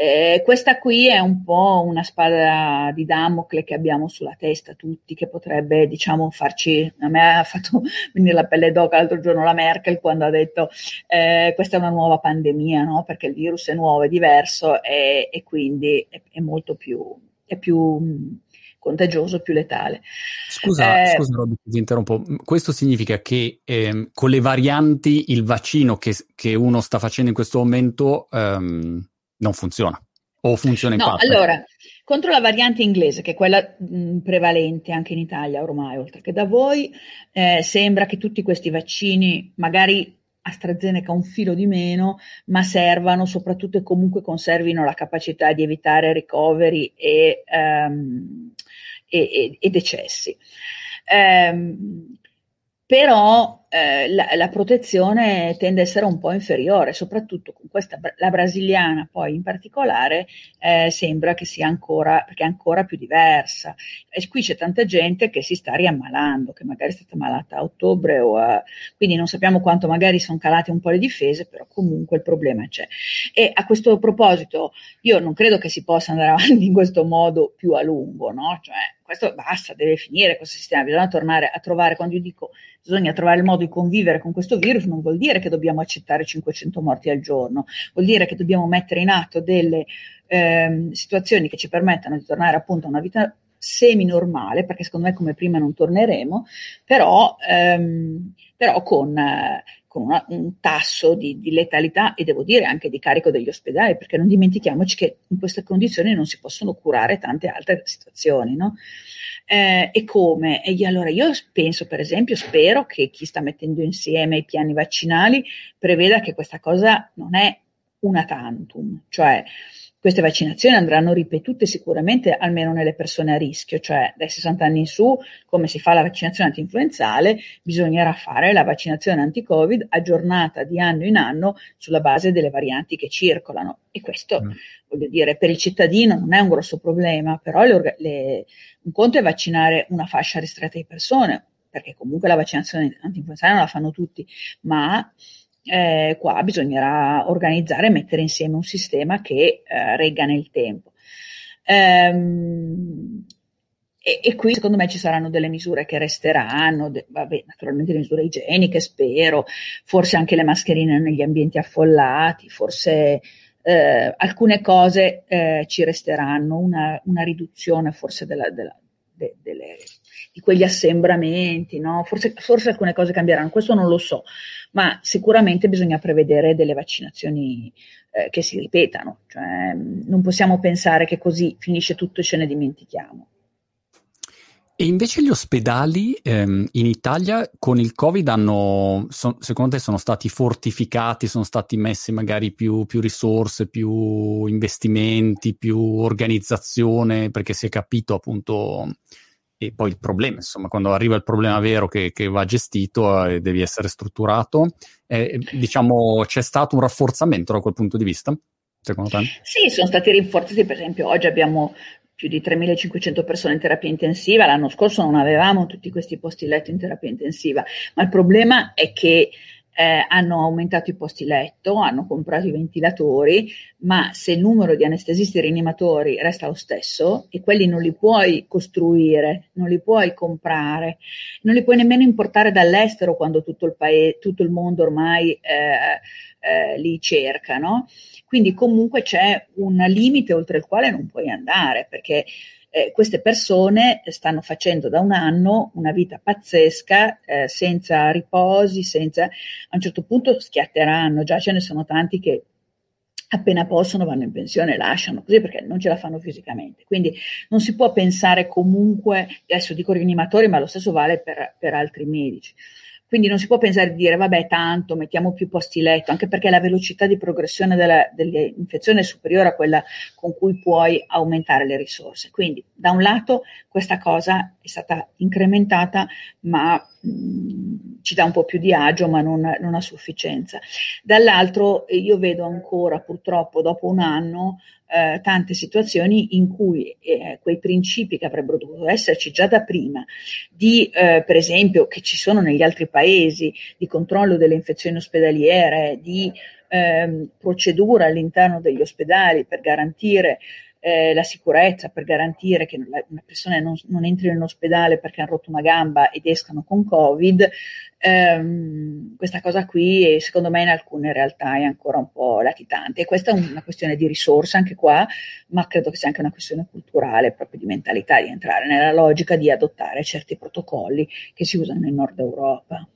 Eh, questa qui è un po' una spada di Damocle che abbiamo sulla testa tutti, che potrebbe, diciamo, farci. A me ha fatto venire la pelle d'oca l'altro giorno la Merkel quando ha detto eh, questa è una nuova pandemia, no? perché il virus è nuovo, è diverso e, e quindi è, è, molto più, è più contagioso, più letale. Scusa, eh, scusa Robby, ti interrompo. Questo significa che eh, con le varianti il vaccino che, che, uno sta facendo in questo momento ehm, non funziona o funziona in no, parte? Allora, contro la variante inglese, che è quella mh, prevalente anche in Italia ormai, oltre che da voi, eh, sembra che tutti questi vaccini, magari AstraZeneca un filo di meno, ma servano soprattutto e comunque conservino la capacità di evitare ricoveri e, um, e, e, e decessi. Um, però eh, la, la, protezione tende a essere un po' inferiore, soprattutto con questa, la brasiliana poi in particolare eh, sembra che sia ancora, perché è ancora più diversa. E qui c'è tanta gente che si sta riammalando, che magari è stata malata a ottobre o a, quindi non sappiamo quanto magari sono calate un po' le difese, però comunque il problema c'è. E a questo proposito io non credo che si possa andare avanti in questo modo più a lungo, no? Cioè, questo basta, deve finire questo sistema, bisogna tornare a trovare, quando io dico bisogna trovare il modo di convivere con questo virus, non vuol dire che dobbiamo accettare 500 morti al giorno, vuol dire che dobbiamo mettere in atto delle ehm, situazioni che ci permettano di tornare appunto a una vita semi-normale, perché secondo me come prima non torneremo, però, ehm, però con, eh, con una, un tasso di, di, letalità e devo dire anche di carico degli ospedali, perché non dimentichiamoci che in queste condizioni non si possono curare tante altre situazioni, no? Eh, e come? E allora io penso, per esempio, spero che chi sta mettendo insieme i piani vaccinali preveda che questa cosa non è una tantum, cioè queste vaccinazioni andranno ripetute sicuramente almeno nelle persone a rischio, cioè dai 60 anni in su, come si fa la vaccinazione antinfluenzale, bisognerà fare la vaccinazione anti-Covid aggiornata di anno in anno sulla base delle varianti che circolano. E questo, mm. voglio dire, per il cittadino non è un grosso problema, però le, le, un conto è vaccinare una fascia ristretta di persone, perché comunque la vaccinazione antinfluenzale non la fanno tutti, ma eh, qua bisognerà organizzare e mettere insieme un sistema che eh, regga nel tempo. Ehm, e, e, qui secondo me ci saranno delle misure che resteranno, de, vabbè, naturalmente le misure igieniche, spero, forse anche le mascherine negli ambienti affollati, forse eh, alcune cose eh, ci resteranno, una, una riduzione forse della, della, de, delle, di quegli assembramenti, no? forse, forse alcune cose cambieranno, questo non lo so, ma sicuramente bisogna prevedere delle vaccinazioni eh, che si ripetano, cioè, non possiamo pensare che così finisce tutto e ce ne dimentichiamo. E invece gli ospedali ehm, in Italia con il Covid hanno, so, secondo te, sono stati fortificati, sono stati messi magari più, più, risorse, più investimenti, più organizzazione, perché si è capito appunto e poi il problema, insomma, quando arriva il problema vero che, che va gestito e eh, devi essere strutturato, eh, diciamo c'è stato un rafforzamento da quel punto di vista, secondo te? Sì, sono stati rinforzati, per esempio oggi abbiamo più di 3.500 persone in terapia intensiva, l'anno scorso non avevamo tutti questi posti letto in terapia intensiva, ma il problema è che eh, hanno aumentato i posti letto, hanno comprato i ventilatori, ma se il numero di anestesisti e rianimatori resta lo stesso e quelli non li puoi costruire, non li puoi comprare, non li puoi nemmeno importare dall'estero quando tutto il, paese, tutto il mondo ormai eh, eh, li cerca, no? Quindi comunque c'è un limite oltre il quale non puoi andare perché eh, queste persone stanno facendo da un anno una vita pazzesca, eh, senza riposi, senza... a un certo punto schiatteranno, già ce ne sono tanti che appena possono vanno in pensione, lasciano così perché non ce la fanno fisicamente. Quindi non si può pensare comunque, adesso dico rianimatori, ma lo stesso vale per, per altri medici. Quindi non si può pensare di dire vabbè tanto mettiamo più posti letto, anche perché la velocità di progressione della, dell'infezione è superiore a quella con cui puoi aumentare le risorse. Quindi da un lato questa cosa è stata incrementata, ma mh, ci dà un po' più di agio, ma non, non a sufficienza. Dall'altro, io vedo ancora purtroppo dopo un anno eh, tante situazioni in cui eh, quei principi che avrebbero dovuto esserci già da prima, di eh, per esempio che ci sono negli altri paesi, di controllo delle infezioni ospedaliere, di ehm, procedura all'interno degli ospedali per garantire eh, la sicurezza, per garantire che la, una persona non, non entri in ospedale perché hanno rotto una gamba ed escano con Covid, ehm, questa cosa qui secondo me in alcune realtà è ancora un po' latitante e questa è una questione di risorse anche qua, ma credo che sia anche una questione culturale, proprio di mentalità, di entrare nella logica di adottare certi protocolli che si usano in Nord Europa.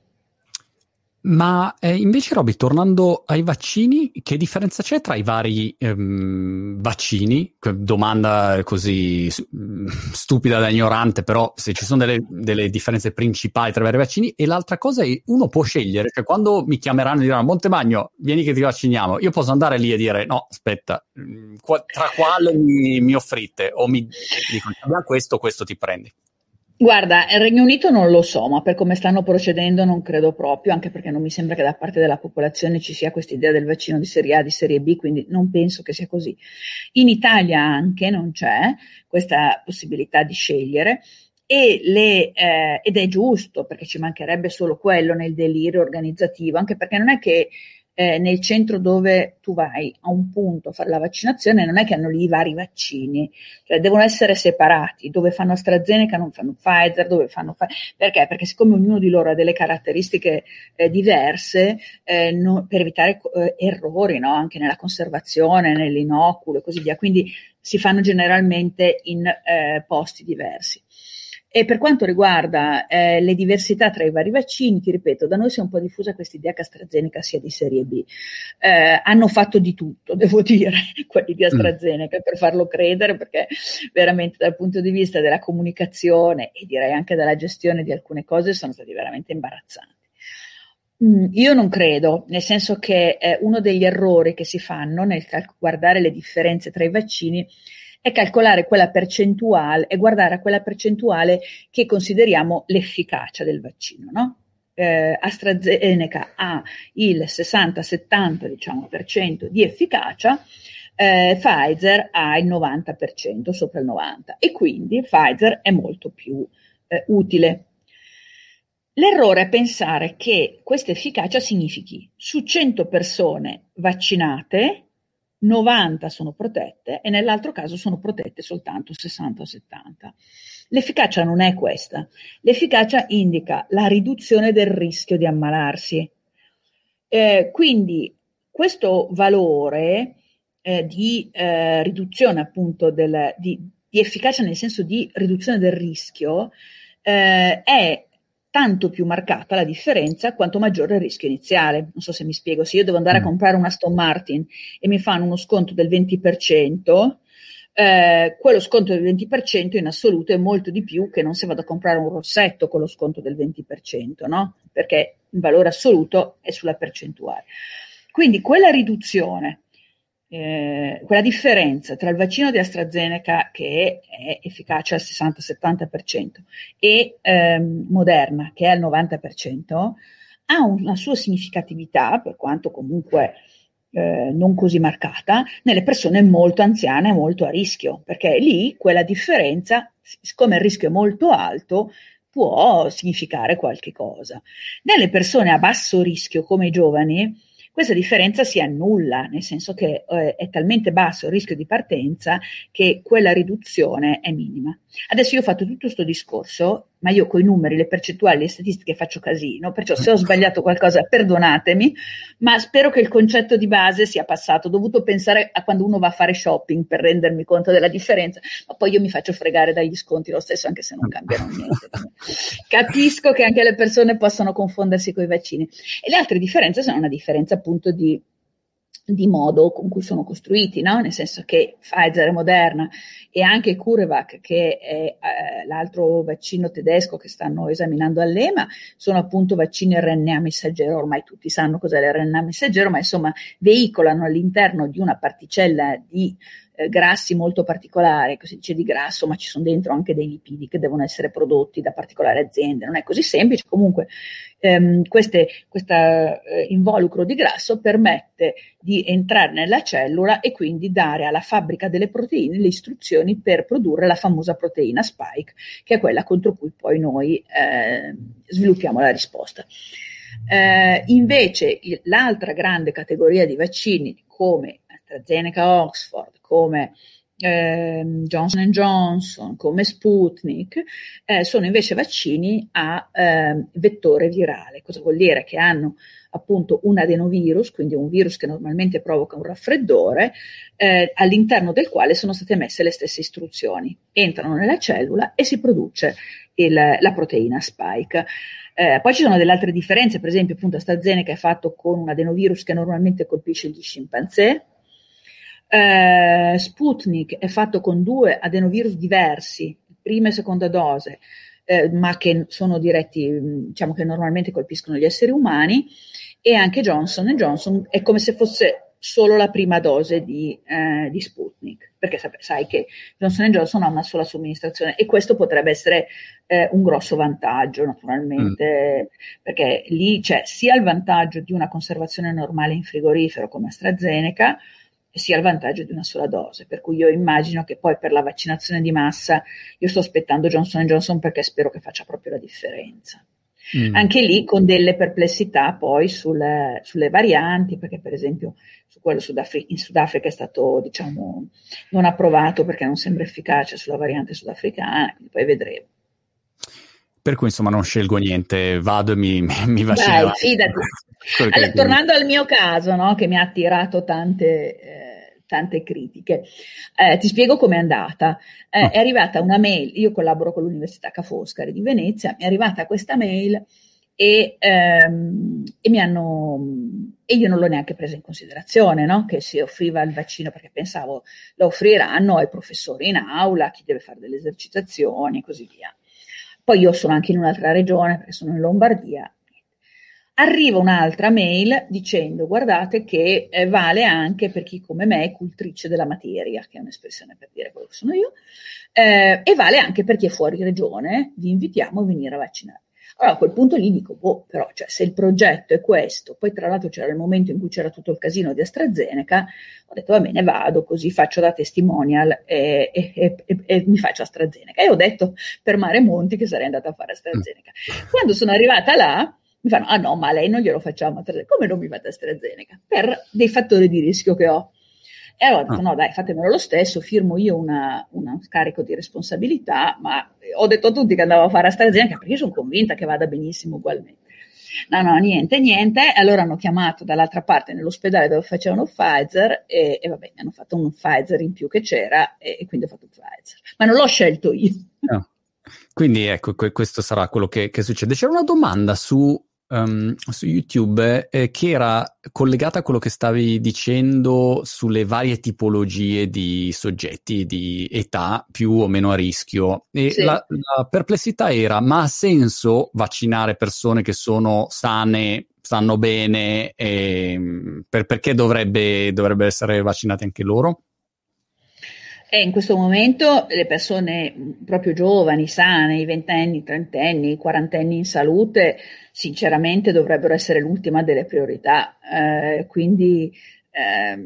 Ma eh, invece, Roby, tornando ai vaccini, che differenza c'è tra i vari ehm, vaccini? Domanda così mm, stupida da ignorante, però se ci sono delle, delle, differenze principali tra i vari vaccini. E l'altra cosa è, uno può scegliere, cioè quando mi chiameranno e diranno Montemagno, vieni che ti vacciniamo, io posso andare lì e dire no, aspetta, mm, tra quale mi, mi offrite? O mi dicono questo, questo ti prendi. Guarda, il Regno Unito non lo so, ma per come stanno procedendo non credo proprio, anche perché non mi sembra che da parte della popolazione ci sia questa idea del vaccino di serie A, di serie B, quindi non penso che sia così. In Italia anche non c'è questa possibilità di scegliere. Le, eh, ed è giusto perché ci mancherebbe solo quello nel delirio organizzativo, anche perché non è che eh, nel centro dove tu vai a un punto a fare la vaccinazione, non è che hanno lì i vari vaccini, cioè devono essere separati, dove fanno AstraZeneca non fanno Pfizer, dove fanno perché? Perché siccome ognuno di loro ha delle caratteristiche eh, diverse, eh, no, per evitare eh, errori no? anche nella conservazione, nell'inoculo e così via, quindi si fanno generalmente in eh, posti diversi. E per quanto riguarda eh, le diversità tra i vari vaccini, ti ripeto, da noi si è un po' diffusa questa idea che AstraZeneca sia di serie B. Eh, hanno fatto di tutto, devo dire, quelli di mm. AstraZeneca, mm. per farlo credere, perché veramente dal punto di vista della comunicazione e direi anche della gestione di alcune cose sono stati veramente imbarazzanti. Mm, io non credo, nel senso che eh, uno degli errori che si fanno nel guardare le differenze tra i vaccini è calcolare quella percentuale e guardare a quella percentuale che consideriamo l'efficacia del vaccino, no? Eh, AstraZeneca ha il 60-70 diciamo, per cento di efficacia, eh, Pfizer ha il 90%, sopra il 90% e quindi Pfizer è molto più eh, utile. L'errore è pensare che questa efficacia significhi su 100 persone vaccinate 90 sono protette e nell'altro caso sono protette soltanto 60 o 70. L'efficacia non è questa, l'efficacia indica la riduzione del rischio di ammalarsi. Eh, quindi questo valore eh, di eh, riduzione appunto del, di, di, efficacia nel senso di riduzione del rischio eh, è tanto più marcata la differenza quanto maggiore il rischio iniziale. Non so se mi spiego, se io devo andare a mm. comprare una Aston Martin e mi fanno uno sconto del 20%, eh, quello sconto del 20% in assoluto è molto di più che non se vado a comprare un rossetto con lo sconto del 20%, no? Perché il valore assoluto è sulla percentuale. Quindi quella riduzione eh, quella differenza tra il vaccino di AstraZeneca che è efficace al 60-70% e ehm, Moderna che è al 90% ha una sua significatività, per quanto comunque eh, non così marcata, nelle persone molto anziane e molto a rischio, perché lì quella differenza, siccome il rischio è molto alto, può significare qualche cosa. Nelle persone a basso rischio come i giovani, questa differenza si annulla, nel senso che eh, è talmente basso il rischio di partenza che quella riduzione è minima. Adesso io ho fatto tutto questo discorso ma io con i numeri, le percentuali, le statistiche faccio casino, perciò se ho sbagliato qualcosa perdonatemi, ma spero che il concetto di base sia passato. Ho dovuto pensare a quando uno va a fare shopping per rendermi conto della differenza, ma poi io mi faccio fregare dagli sconti lo stesso, anche se non cambiano niente. Capisco che anche le persone possano confondersi con i vaccini. E le altre differenze sono una differenza appunto di di modo con cui sono costruiti, no? nel senso che Pfizer e Moderna e anche CureVac, che è eh, l'altro vaccino tedesco che stanno esaminando all'EMA, sono appunto vaccini RNA messaggero, ormai tutti sanno cos'è l'RNA messaggero, ma insomma veicolano all'interno di una particella di eh, grassi molto particolari, si dice di grasso, ma ci sono dentro anche dei lipidi che devono essere prodotti da particolari aziende, non è così semplice, comunque ehm, questo eh, involucro di grasso permette di entrare nella cellula e quindi dare alla fabbrica delle proteine le istruzioni per produrre la famosa proteina spike, che è quella contro cui poi noi eh, sviluppiamo la risposta. Eh, invece l'altra grande categoria di vaccini come AstraZeneca Oxford, come eh, Johnson Johnson, come Sputnik, eh, sono invece vaccini a eh, vettore virale. Cosa vuol dire? Che hanno appunto un adenovirus, quindi un virus che normalmente provoca un raffreddore, eh, all'interno del quale sono state messe le stesse istruzioni. Entrano nella cellula e si produce il, la proteina spike. Eh, poi ci sono delle altre differenze, per esempio appunto AstraZeneca è fatto con un adenovirus che normalmente colpisce gli scimpanzé, eh, Sputnik è fatto con due adenovirus diversi, prima e seconda dose, eh, ma che sono diretti, diciamo che normalmente colpiscono gli esseri umani, e anche Johnson Johnson è come se fosse solo la prima dose di, eh, di Sputnik, perché sai che Johnson Johnson ha una sola somministrazione e questo potrebbe essere eh, un grosso vantaggio naturalmente, mm. perché lì c'è sia il vantaggio di una conservazione normale in frigorifero come AstraZeneca, sia il vantaggio di una sola dose, per cui io immagino che poi per la vaccinazione di massa io sto aspettando Johnson Johnson perché spero che faccia proprio la differenza. Mm. Anche lì con delle perplessità poi sulle, sulle varianti, perché per esempio su quello Sudafri- in Sudafrica è stato diciamo non approvato perché non sembra efficace sulla variante sudafricana, poi vedremo. Per cui insomma non scelgo niente, vado e mi, mi vaccino. Dai, fidati. allora, tornando al mio caso, no, che mi ha attirato tante... Eh, tante critiche. Eh, ti spiego com'è andata. Eh, oh. È arrivata una mail, io collaboro con l'Università Ca' Foscari di Venezia, mi è arrivata questa mail e, ehm, e, mi hanno, e io non l'ho neanche presa in considerazione, no? che si offriva il vaccino perché pensavo lo offriranno ai professori in aula, chi deve fare delle esercitazioni e così via. Poi io sono anche in un'altra regione perché sono in Lombardia Arriva un'altra mail dicendo guardate che eh, vale anche per chi come me è cultrice della materia, che è un'espressione per dire quello che sono io, eh, e vale anche per chi è fuori regione, vi invitiamo a venire a vaccinare. Allora a quel punto lì dico, boh, però cioè, se il progetto è questo, poi tra l'altro c'era il momento in cui c'era tutto il casino di AstraZeneca, ho detto va bene, vado così, faccio da testimonial e, e, e, e mi faccio AstraZeneca. E ho detto per Mare Monti che sarei andata a fare AstraZeneca. Quando sono arrivata là, mi fanno, ah no, ma a lei non glielo facciamo AstraZeneca. Come non mi fate AstraZeneca? Per dei fattori di rischio che ho. E allora ho detto, ah. no dai, fatemelo lo stesso, firmo io una, una carico di responsabilità, ma ho detto a tutti che andavo a fare AstraZeneca perché io sono convinta che vada benissimo ugualmente. No, no, niente, niente. Allora hanno chiamato dall'altra parte nell'ospedale dove facevano Pfizer e, e vabbè, mi hanno fatto un Pfizer in più che c'era e, e quindi ho fatto Pfizer. Ma non l'ho scelto io. No. Quindi ecco, questo sarà quello che, che succede. C'era una domanda su um, su YouTube eh, che era collegata a quello che stavi dicendo sulle varie tipologie di soggetti di età più o meno a rischio. E sì. la, la perplessità era: ma ha senso vaccinare persone che sono sane, stanno bene, e, per, perché dovrebbe, dovrebbe essere vaccinati anche loro? E in questo momento le persone proprio giovani, sane, i ventenni, i trentenni, i quarantenni in salute, sinceramente dovrebbero essere l'ultima delle priorità. Eh, quindi eh,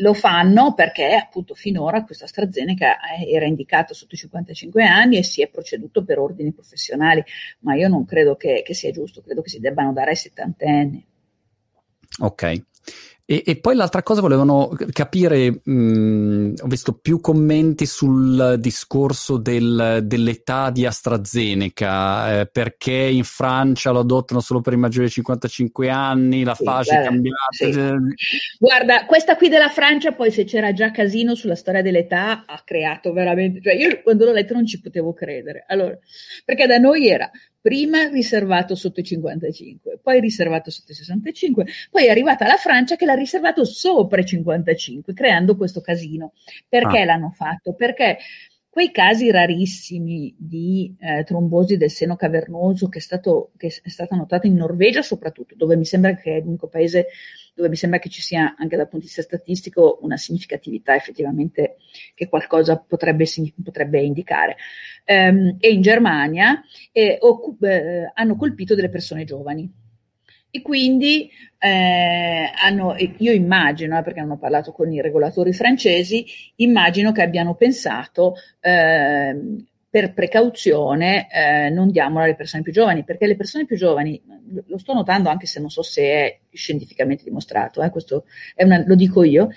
lo fanno perché appunto finora questa AstraZeneca era indicata sotto i 55 anni e si è proceduto per ordini professionali, ma io non credo che, che sia giusto, credo che si debbano dare ai settantenni. Ok. E, e, poi l'altra cosa volevano capire, mh, ho visto più commenti sul discorso del, dell'età di AstraZeneca, eh, perché in Francia lo adottano solo per i maggiori di 55 anni, la sì, fase è cambiata. Sì. Guarda, questa qui della Francia, poi se c'era già casino sulla storia dell'età, ha creato veramente, cioè io quando l'ho letto non ci potevo credere. Allora, perché da noi era prima riservato sotto i 55, poi riservato sotto i 65, poi è arrivata la Francia che l'ha riservato sopra i 55, creando questo casino. Perché ah. l'hanno fatto? Perché quei casi rarissimi di eh, trombosi del seno cavernoso che è, stato, che è stata notata in Norvegia soprattutto, dove mi sembra che è l'unico paese dove mi sembra che ci sia anche dal punto di vista statistico una significatività effettivamente che qualcosa potrebbe, potrebbe indicare. Um, e in Germania eh, occup- eh, hanno colpito delle persone giovani e quindi eh, hanno, io immagino, eh, perché ho parlato con i regolatori francesi, immagino che abbiano pensato eh, per precauzione eh, non diamola alle persone più giovani, perché le persone più giovani, lo sto notando anche se non so se è scientificamente dimostrato, eh, questo una, lo dico io,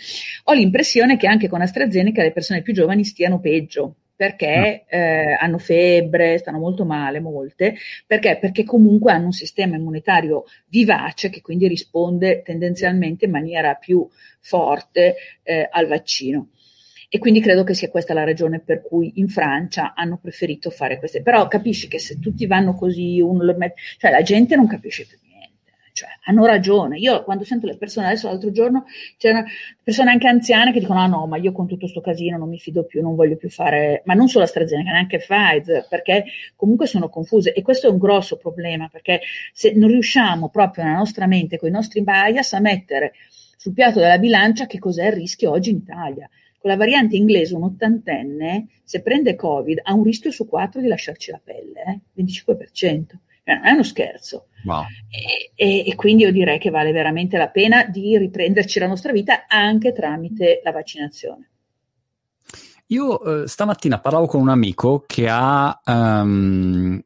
ho l'impressione che anche con AstraZeneca le persone più giovani stiano peggio, perché eh, hanno febbre, stanno molto male, molte, perché? Perché comunque hanno un sistema immunitario vivace che quindi risponde tendenzialmente in maniera più forte eh, al vaccino. E quindi credo che sia questa la ragione per cui in Francia hanno preferito fare queste. Però capisci che se tutti vanno così, uno lo mette, cioè la gente non capisce più cioè, hanno ragione. Io quando sento le persone, adesso l'altro giorno c'erano persone anche anziane che dicono: Ah no, ma io con tutto questo casino non mi fido più, non voglio più fare, ma non solo AstraZeneca, neanche Pfizer, perché comunque sono confuse. E questo è un grosso problema, perché se non riusciamo proprio nella nostra mente, con i nostri bias, a mettere sul piatto della bilancia che cos'è il rischio oggi in Italia. Con la variante inglese, un ottantenne, se prende Covid, ha un rischio su quattro di lasciarci la pelle, eh? 25%. Eh, non è uno scherzo. Wow. E, e, e, quindi io direi che vale veramente la pena di riprenderci la nostra vita anche tramite la vaccinazione. Io eh, stamattina parlavo con un amico che ha um,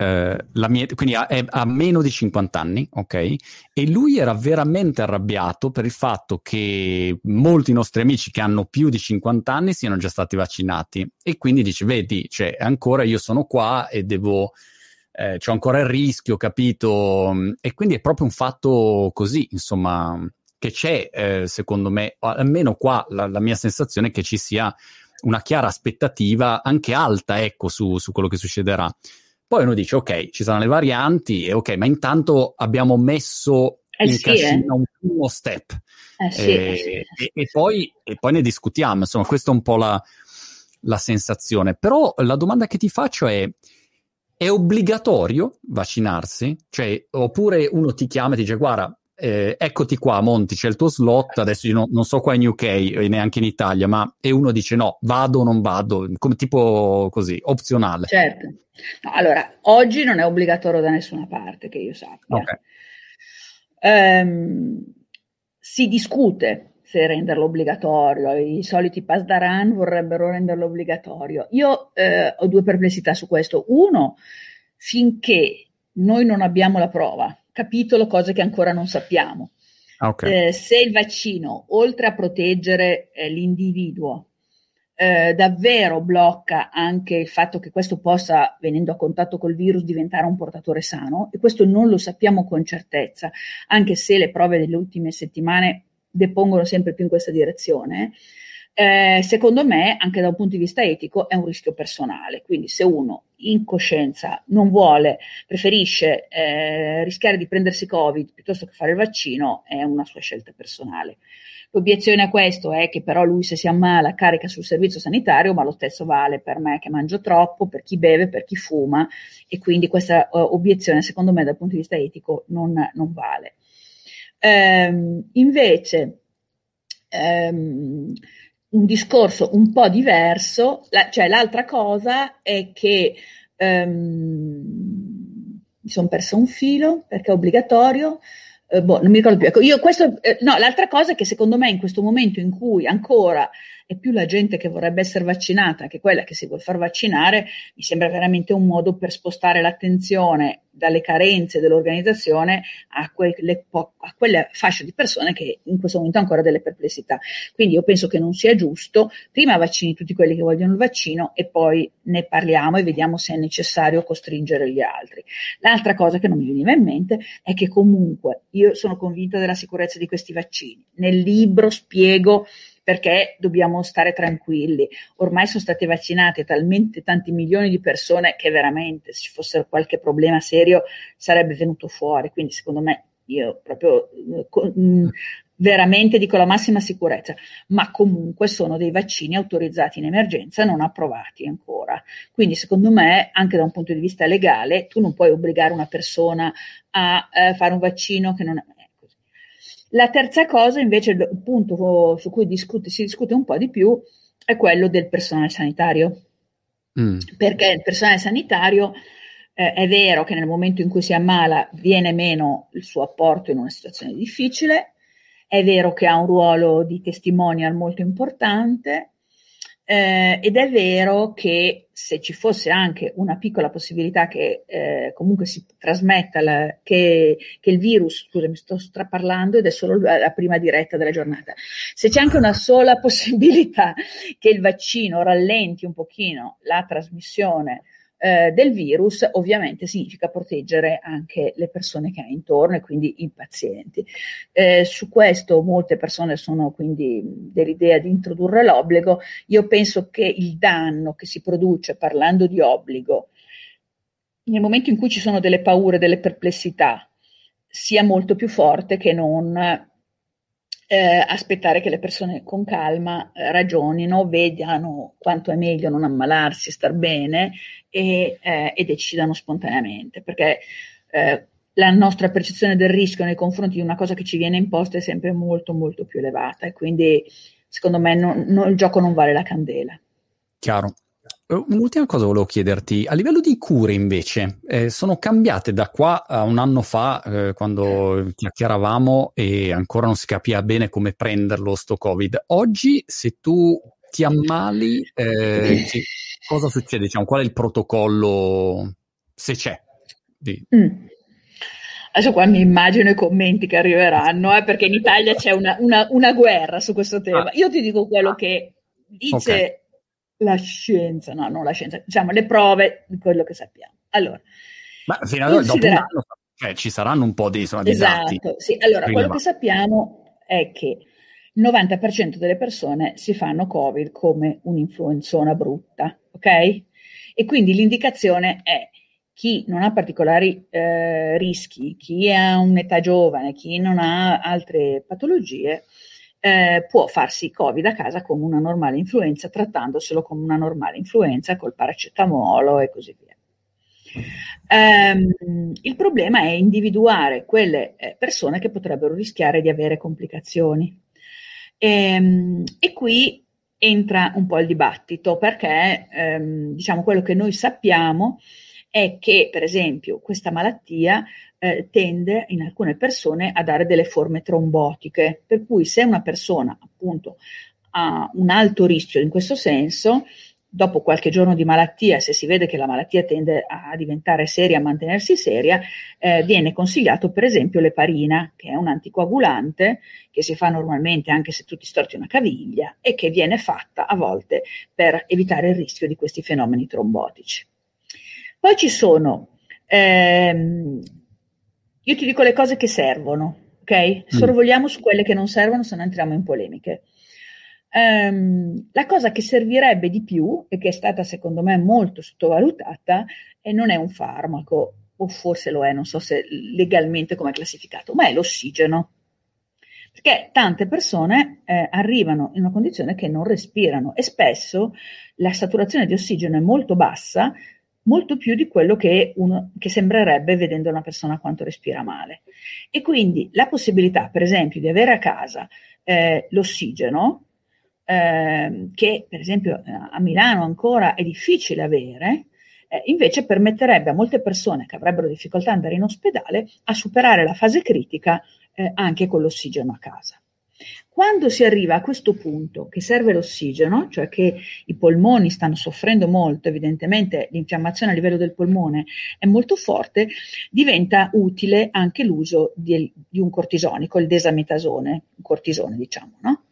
eh, la mia, quindi ha, è, ha meno di 50 anni, ok? E lui era veramente arrabbiato per il fatto che molti nostri amici che hanno più di 50 anni siano già stati vaccinati. E quindi dice: Vedi, cioè, ancora io sono qua e devo eh, c'è ancora il rischio, capito? E quindi è proprio un fatto così, insomma, che c'è, eh, secondo me, almeno qua la, la, mia sensazione è che ci sia una chiara aspettativa, anche alta, ecco, su, su quello che succederà. Poi uno dice, ok, ci saranno le varianti, e ok, ma intanto abbiamo messo eh in sì, cascina eh. un primo step. Eh sì, eh, sì, e, e, poi, e, poi, ne discutiamo, insomma, questa è un po' la, la sensazione. Però la domanda che ti faccio è, è obbligatorio vaccinarsi? Cioè, oppure uno ti chiama e ti dice guarda, eh, eccoti qua Monti, c'è il tuo slot, adesso io non, non, so qua in UK e neanche in Italia, ma e uno dice no, vado o non vado, come tipo così, opzionale. Certo. No, allora, oggi non è obbligatorio da nessuna parte, che io sappia. Okay. Um, si discute se renderlo obbligatorio. I soliti pass da run vorrebbero renderlo obbligatorio. Io eh, ho due perplessità su questo. Uno, finché noi non abbiamo la prova, capitolo cose che ancora non sappiamo. Ah, okay. Eh, se il vaccino, oltre a proteggere eh, l'individuo, eh, davvero blocca anche il fatto che questo possa, venendo a contatto col virus, diventare un portatore sano, e questo non lo sappiamo con certezza, anche se le prove delle ultime settimane depongono sempre più in questa direzione, eh, secondo me, anche da un punto di vista etico, è un rischio personale. Quindi se uno in coscienza non vuole, preferisce eh, rischiare di prendersi Covid piuttosto che fare il vaccino, è una sua scelta personale. L'obiezione a questo è che però lui se si ammala carica sul servizio sanitario, ma lo stesso vale per me che mangio troppo, per chi beve, per chi fuma e quindi questa uh, obiezione secondo me dal punto di vista etico non, non vale. Um, invece, um, un discorso un po' diverso, la, cioè l'altra cosa è che um, mi sono perso un filo perché è obbligatorio. Uh, boh, non mi ricordo più. Ecco, io questo, eh, no, l'altra cosa è che secondo me in questo momento in cui ancora è più la gente che vorrebbe essere vaccinata che quella che si vuole far vaccinare, mi sembra veramente un modo per spostare l'attenzione dalle carenze dell'organizzazione a quelle, a quelle fasce di persone che in questo momento hanno ancora delle perplessità. Quindi io penso che non sia giusto, prima vaccini tutti quelli che vogliono il vaccino e poi ne parliamo e vediamo se è necessario costringere gli altri. L'altra cosa che non mi veniva in mente è che comunque io sono convinta della sicurezza di questi vaccini. Nel libro spiego perché dobbiamo stare tranquilli. Ormai sono state vaccinate talmente tanti milioni di persone che veramente se ci fosse qualche problema serio sarebbe venuto fuori. Quindi secondo me io proprio mm, veramente dico la massima sicurezza, ma comunque sono dei vaccini autorizzati in emergenza, non approvati ancora. Quindi secondo me, anche da un punto di vista legale, tu non puoi obbligare una persona a eh, fare un vaccino che non è. La terza cosa, invece, il punto su cui discute, si discute un po' di più, è quello del personale sanitario. Mm. Perché il personale sanitario eh, è vero che nel momento in cui si ammala viene meno il suo apporto in una situazione difficile, è vero che ha un ruolo di testimonial molto importante eh, ed è vero che se ci fosse anche una piccola possibilità che eh, comunque si trasmetta la, che, che, il virus, scusami, sto straparlando ed è solo la, prima diretta della giornata, se c'è anche una sola possibilità che il vaccino rallenti un pochino la trasmissione eh, del virus, ovviamente significa proteggere anche le persone che ha intorno e quindi i pazienti. Eh, su questo molte persone sono quindi dell'idea di introdurre l'obbligo. Io penso che il danno che si produce parlando di obbligo nel momento in cui ci sono delle paure, delle perplessità, sia molto più forte che non eh, aspettare che le persone con calma eh, ragionino, vedano quanto è meglio non ammalarsi, star bene e, eh, e decidano spontaneamente, perché eh, la nostra percezione del rischio nei confronti di una cosa che ci viene imposta è sempre molto molto più elevata e quindi secondo me non, non, il gioco non vale la candela. Chiaro. Eh, un'ultima cosa volevo chiederti, a livello di cure invece, eh, sono cambiate da qua a un anno fa, eh, quando chiacchieravamo e ancora non si capiva bene come prenderlo sto Covid. Oggi, se tu ti ammali, eh, cosa succede? Diciamo, qual è il protocollo, se c'è? Di... Mm. Adesso qua mi immagino i commenti che arriveranno, eh, perché in Italia c'è una, una, una, guerra su questo tema. Ah. Io ti dico quello che dice... Okay la scienza, no, non la scienza, diciamo le prove di quello che sappiamo. Allora, ma fino ad dopo un anno cioè, ci saranno un po' di, insomma, di esatto. Sì. Allora, quello che sappiamo è che il 90% delle persone si fanno Covid come un'influenzona brutta, ok? E quindi l'indicazione è chi non ha particolari eh, rischi, chi ha un'età giovane, chi non ha altre patologie, eh, può farsi Covid a casa come una normale influenza, trattandoselo come una normale influenza col paracetamolo e così via. Um, il problema è individuare quelle eh, persone che potrebbero rischiare di avere complicazioni. E, um, e qui entra un po' il dibattito perché um, diciamo quello che noi sappiamo è che per esempio questa malattia eh, tende in alcune persone a dare delle forme trombotiche, per cui se una persona appunto ha un alto rischio in questo senso, dopo qualche giorno di malattia, se si vede che la malattia tende a diventare seria, a mantenersi seria, eh, viene consigliato per esempio l'eparina, che è un anticoagulante che si fa normalmente anche se tu ti storti una caviglia e che viene fatta a volte per evitare il rischio di questi fenomeni trombotici. Poi ci sono ehm, io ti dico le cose che servono, ok? Mm. Sorvoliamo su quelle che non servono, se no entriamo in polemiche. Um, la cosa che servirebbe di più e che è stata secondo me molto sottovalutata e non è un farmaco, o forse lo è, non so se legalmente come è classificato, ma è l'ossigeno. Perché tante persone eh, arrivano in una condizione che non respirano e spesso la saturazione di ossigeno è molto bassa, molto più di quello che, uno, che sembrerebbe vedendo una persona quanto respira male. E quindi la possibilità, per esempio, di avere a casa eh, l'ossigeno, eh, che per esempio a Milano ancora è difficile avere, eh, invece permetterebbe a molte persone che avrebbero difficoltà ad andare in ospedale a superare la fase critica eh, anche con l'ossigeno a casa. Quando si arriva a questo punto che serve l'ossigeno, cioè che i polmoni stanno soffrendo molto, evidentemente l'infiammazione a livello del polmone è molto forte, diventa utile anche l'uso di, di un cortisonico, il desametasone, cortisone diciamo, no?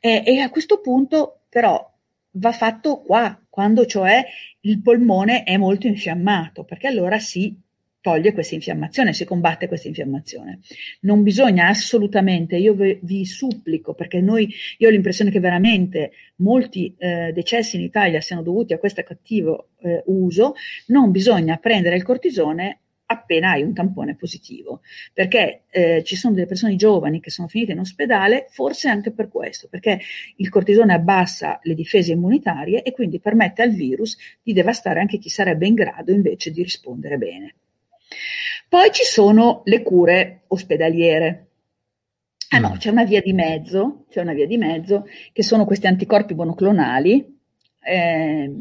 E, e a questo punto però va fatto qua, quando cioè il polmone è molto infiammato, perché allora si toglie questa infiammazione, si combatte questa infiammazione. Non bisogna assolutamente, io vi, vi supplico, perché noi, io ho l'impressione che veramente molti eh, decessi in Italia siano dovuti a questo cattivo eh, uso, non bisogna prendere il cortisone appena hai un tampone positivo, perché eh, ci sono delle persone giovani che sono finite in ospedale, forse anche per questo, perché il cortisone abbassa le difese immunitarie e quindi permette al virus di devastare anche chi sarebbe in grado invece di rispondere bene. Poi ci sono le cure ospedaliere. Ah no, mm. c'è una via di mezzo, c'è una via di mezzo, che sono questi anticorpi monoclonali, eh,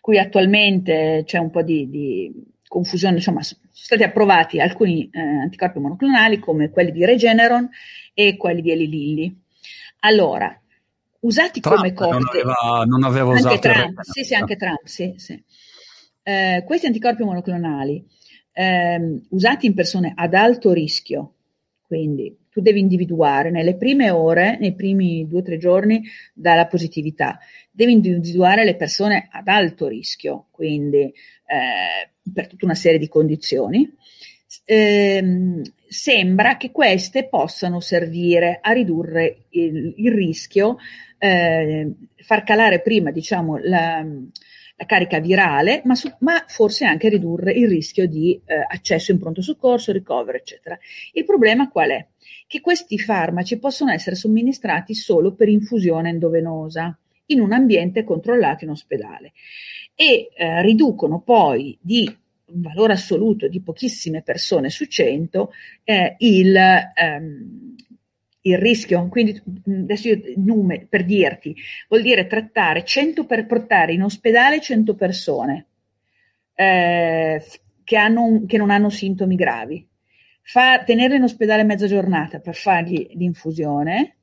cui attualmente c'è un po' di, di confusione, insomma, sono stati approvati alcuni eh, anticorpi monoclonali come quelli di Regeneron e quelli di Eli Lilly. Allora, usati Trump come cocktail, non aveva, non aveva anche usato Trump, sì, sì, anche Trump, sì, sì. Eh, questi anticorpi monoclonali eh, usati in persone ad alto rischio, quindi tu devi individuare nelle prime ore, nei primi due o tre giorni dalla positività, devi individuare le persone ad alto rischio, quindi eh, per tutta una serie di condizioni. Eh, sembra che queste possano servire a ridurre il, il rischio, eh, far calare prima diciamo, la, la carica virale, ma, su, ma, forse anche ridurre il rischio di eh, accesso in pronto soccorso, ricovero, eccetera. Il problema qual è? Che questi farmaci possono essere somministrati solo per infusione endovenosa in un ambiente controllato in ospedale e eh, riducono poi di un valore assoluto di pochissime persone su 100 eh, il, ehm, il rischio, quindi adesso io numeri per dirti, vuol dire trattare 100 per portare in ospedale 100 persone eh, che, hanno, che, non hanno sintomi gravi, Fa, tenerle in ospedale mezza giornata per fargli l'infusione,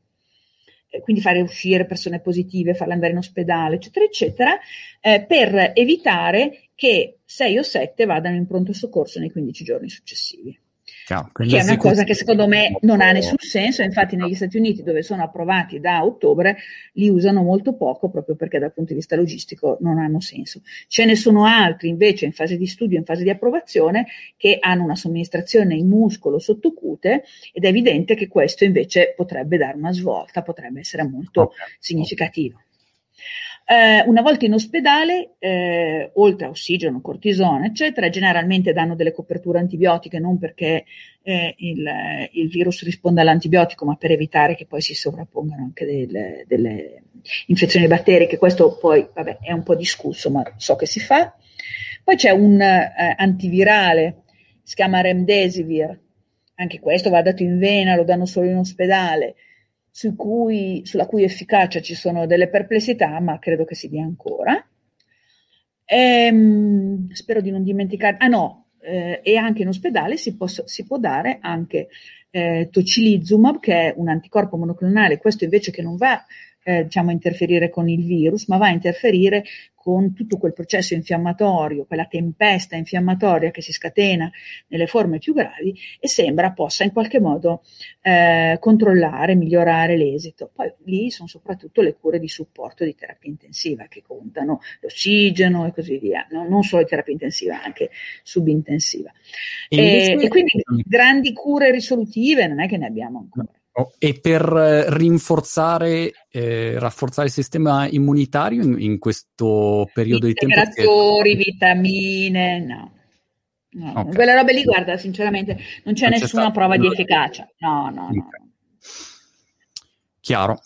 eh, quindi fare uscire persone positive, farle andare in ospedale, eccetera, eccetera, eh, per evitare che 6 o 7 vadano in pronto soccorso nei 15 giorni successivi. Ciao, che è una cosa che secondo me non ha nessun senso, infatti negli Stati Uniti dove sono approvati da ottobre li usano molto poco proprio perché dal punto di vista logistico non hanno senso. Ce ne sono altri invece in fase di studio, in fase di approvazione che hanno una somministrazione in muscolo sottocute ed è evidente che questo invece potrebbe dare una svolta, potrebbe essere molto okay. significativo. Eh, una volta in ospedale, eh, oltre a ossigeno, cortisone, eccetera, generalmente danno delle coperture antibiotiche non perché eh, il, il, virus risponda all'antibiotico, ma per evitare che poi si sovrappongano anche delle, delle infezioni batteriche. Questo poi vabbè, è un po' discusso, ma so che si fa. Poi c'è un eh, antivirale, si chiama Remdesivir, anche questo va dato in vena, lo danno solo in ospedale su cui, sulla cui efficacia ci sono delle perplessità, ma credo che si dia ancora. Ehm, spero di non dimenticare. Ah no, eh, e anche in ospedale si, posso, si può dare anche eh, tocilizumab, che è un anticorpo monoclonale, questo invece che non va eh, diciamo, interferire con il virus, ma va a interferire con tutto quel processo infiammatorio, quella tempesta infiammatoria che si scatena nelle forme più gravi e sembra possa in qualche modo eh, controllare, migliorare l'esito. Poi lì sono soprattutto le cure di supporto di terapia intensiva che contano l'ossigeno e così via, no? non solo terapia intensiva, anche subintensiva. E, e, e quindi grandi cure risolutive non è che ne abbiamo ancora. Oh, e per eh, rinforzare, eh, rafforzare il sistema immunitario in, in questo periodo di tempo? Integratori, vitamine, no. no. Okay. Quelle robe lì, guarda, sinceramente non c'è non nessuna c'è prova di efficacia. No, no, no. Chiaro.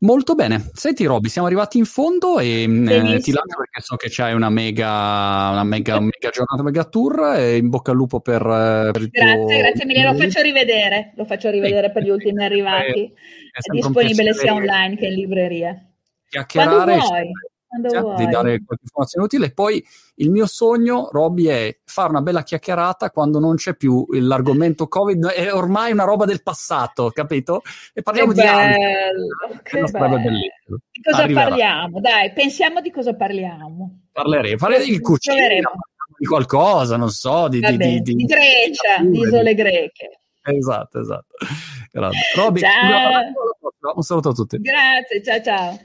Molto bene. Senti, Robby, siamo arrivati in fondo e mm, eh, ti lascio perché so che c'hai una mega, una mega, mega giornata, mega tour. E in bocca al lupo per, eh, per il grazie, tuo... Grazie mille, lo faccio rivedere. Lo faccio rivedere per gli ultimi arrivati. È, è disponibile sia online che in libreria. Chiacchierare. Vuoi di dare qualche informazione utile. Poi il mio sogno, Robby, è fare una bella chiacchierata quando non c'è più l'argomento Covid, è ormai una roba del passato, capito? E parliamo che di bello, che bello. Di cosa Arriverà. parliamo? Dai, pensiamo di cosa parliamo. Parleremo, parleremo di cucina, di qualcosa, non so, di, di, di, di, Grecia, di isole greche. Esatto, esatto. Robby, un saluto a tutti. Grazie, ciao ciao.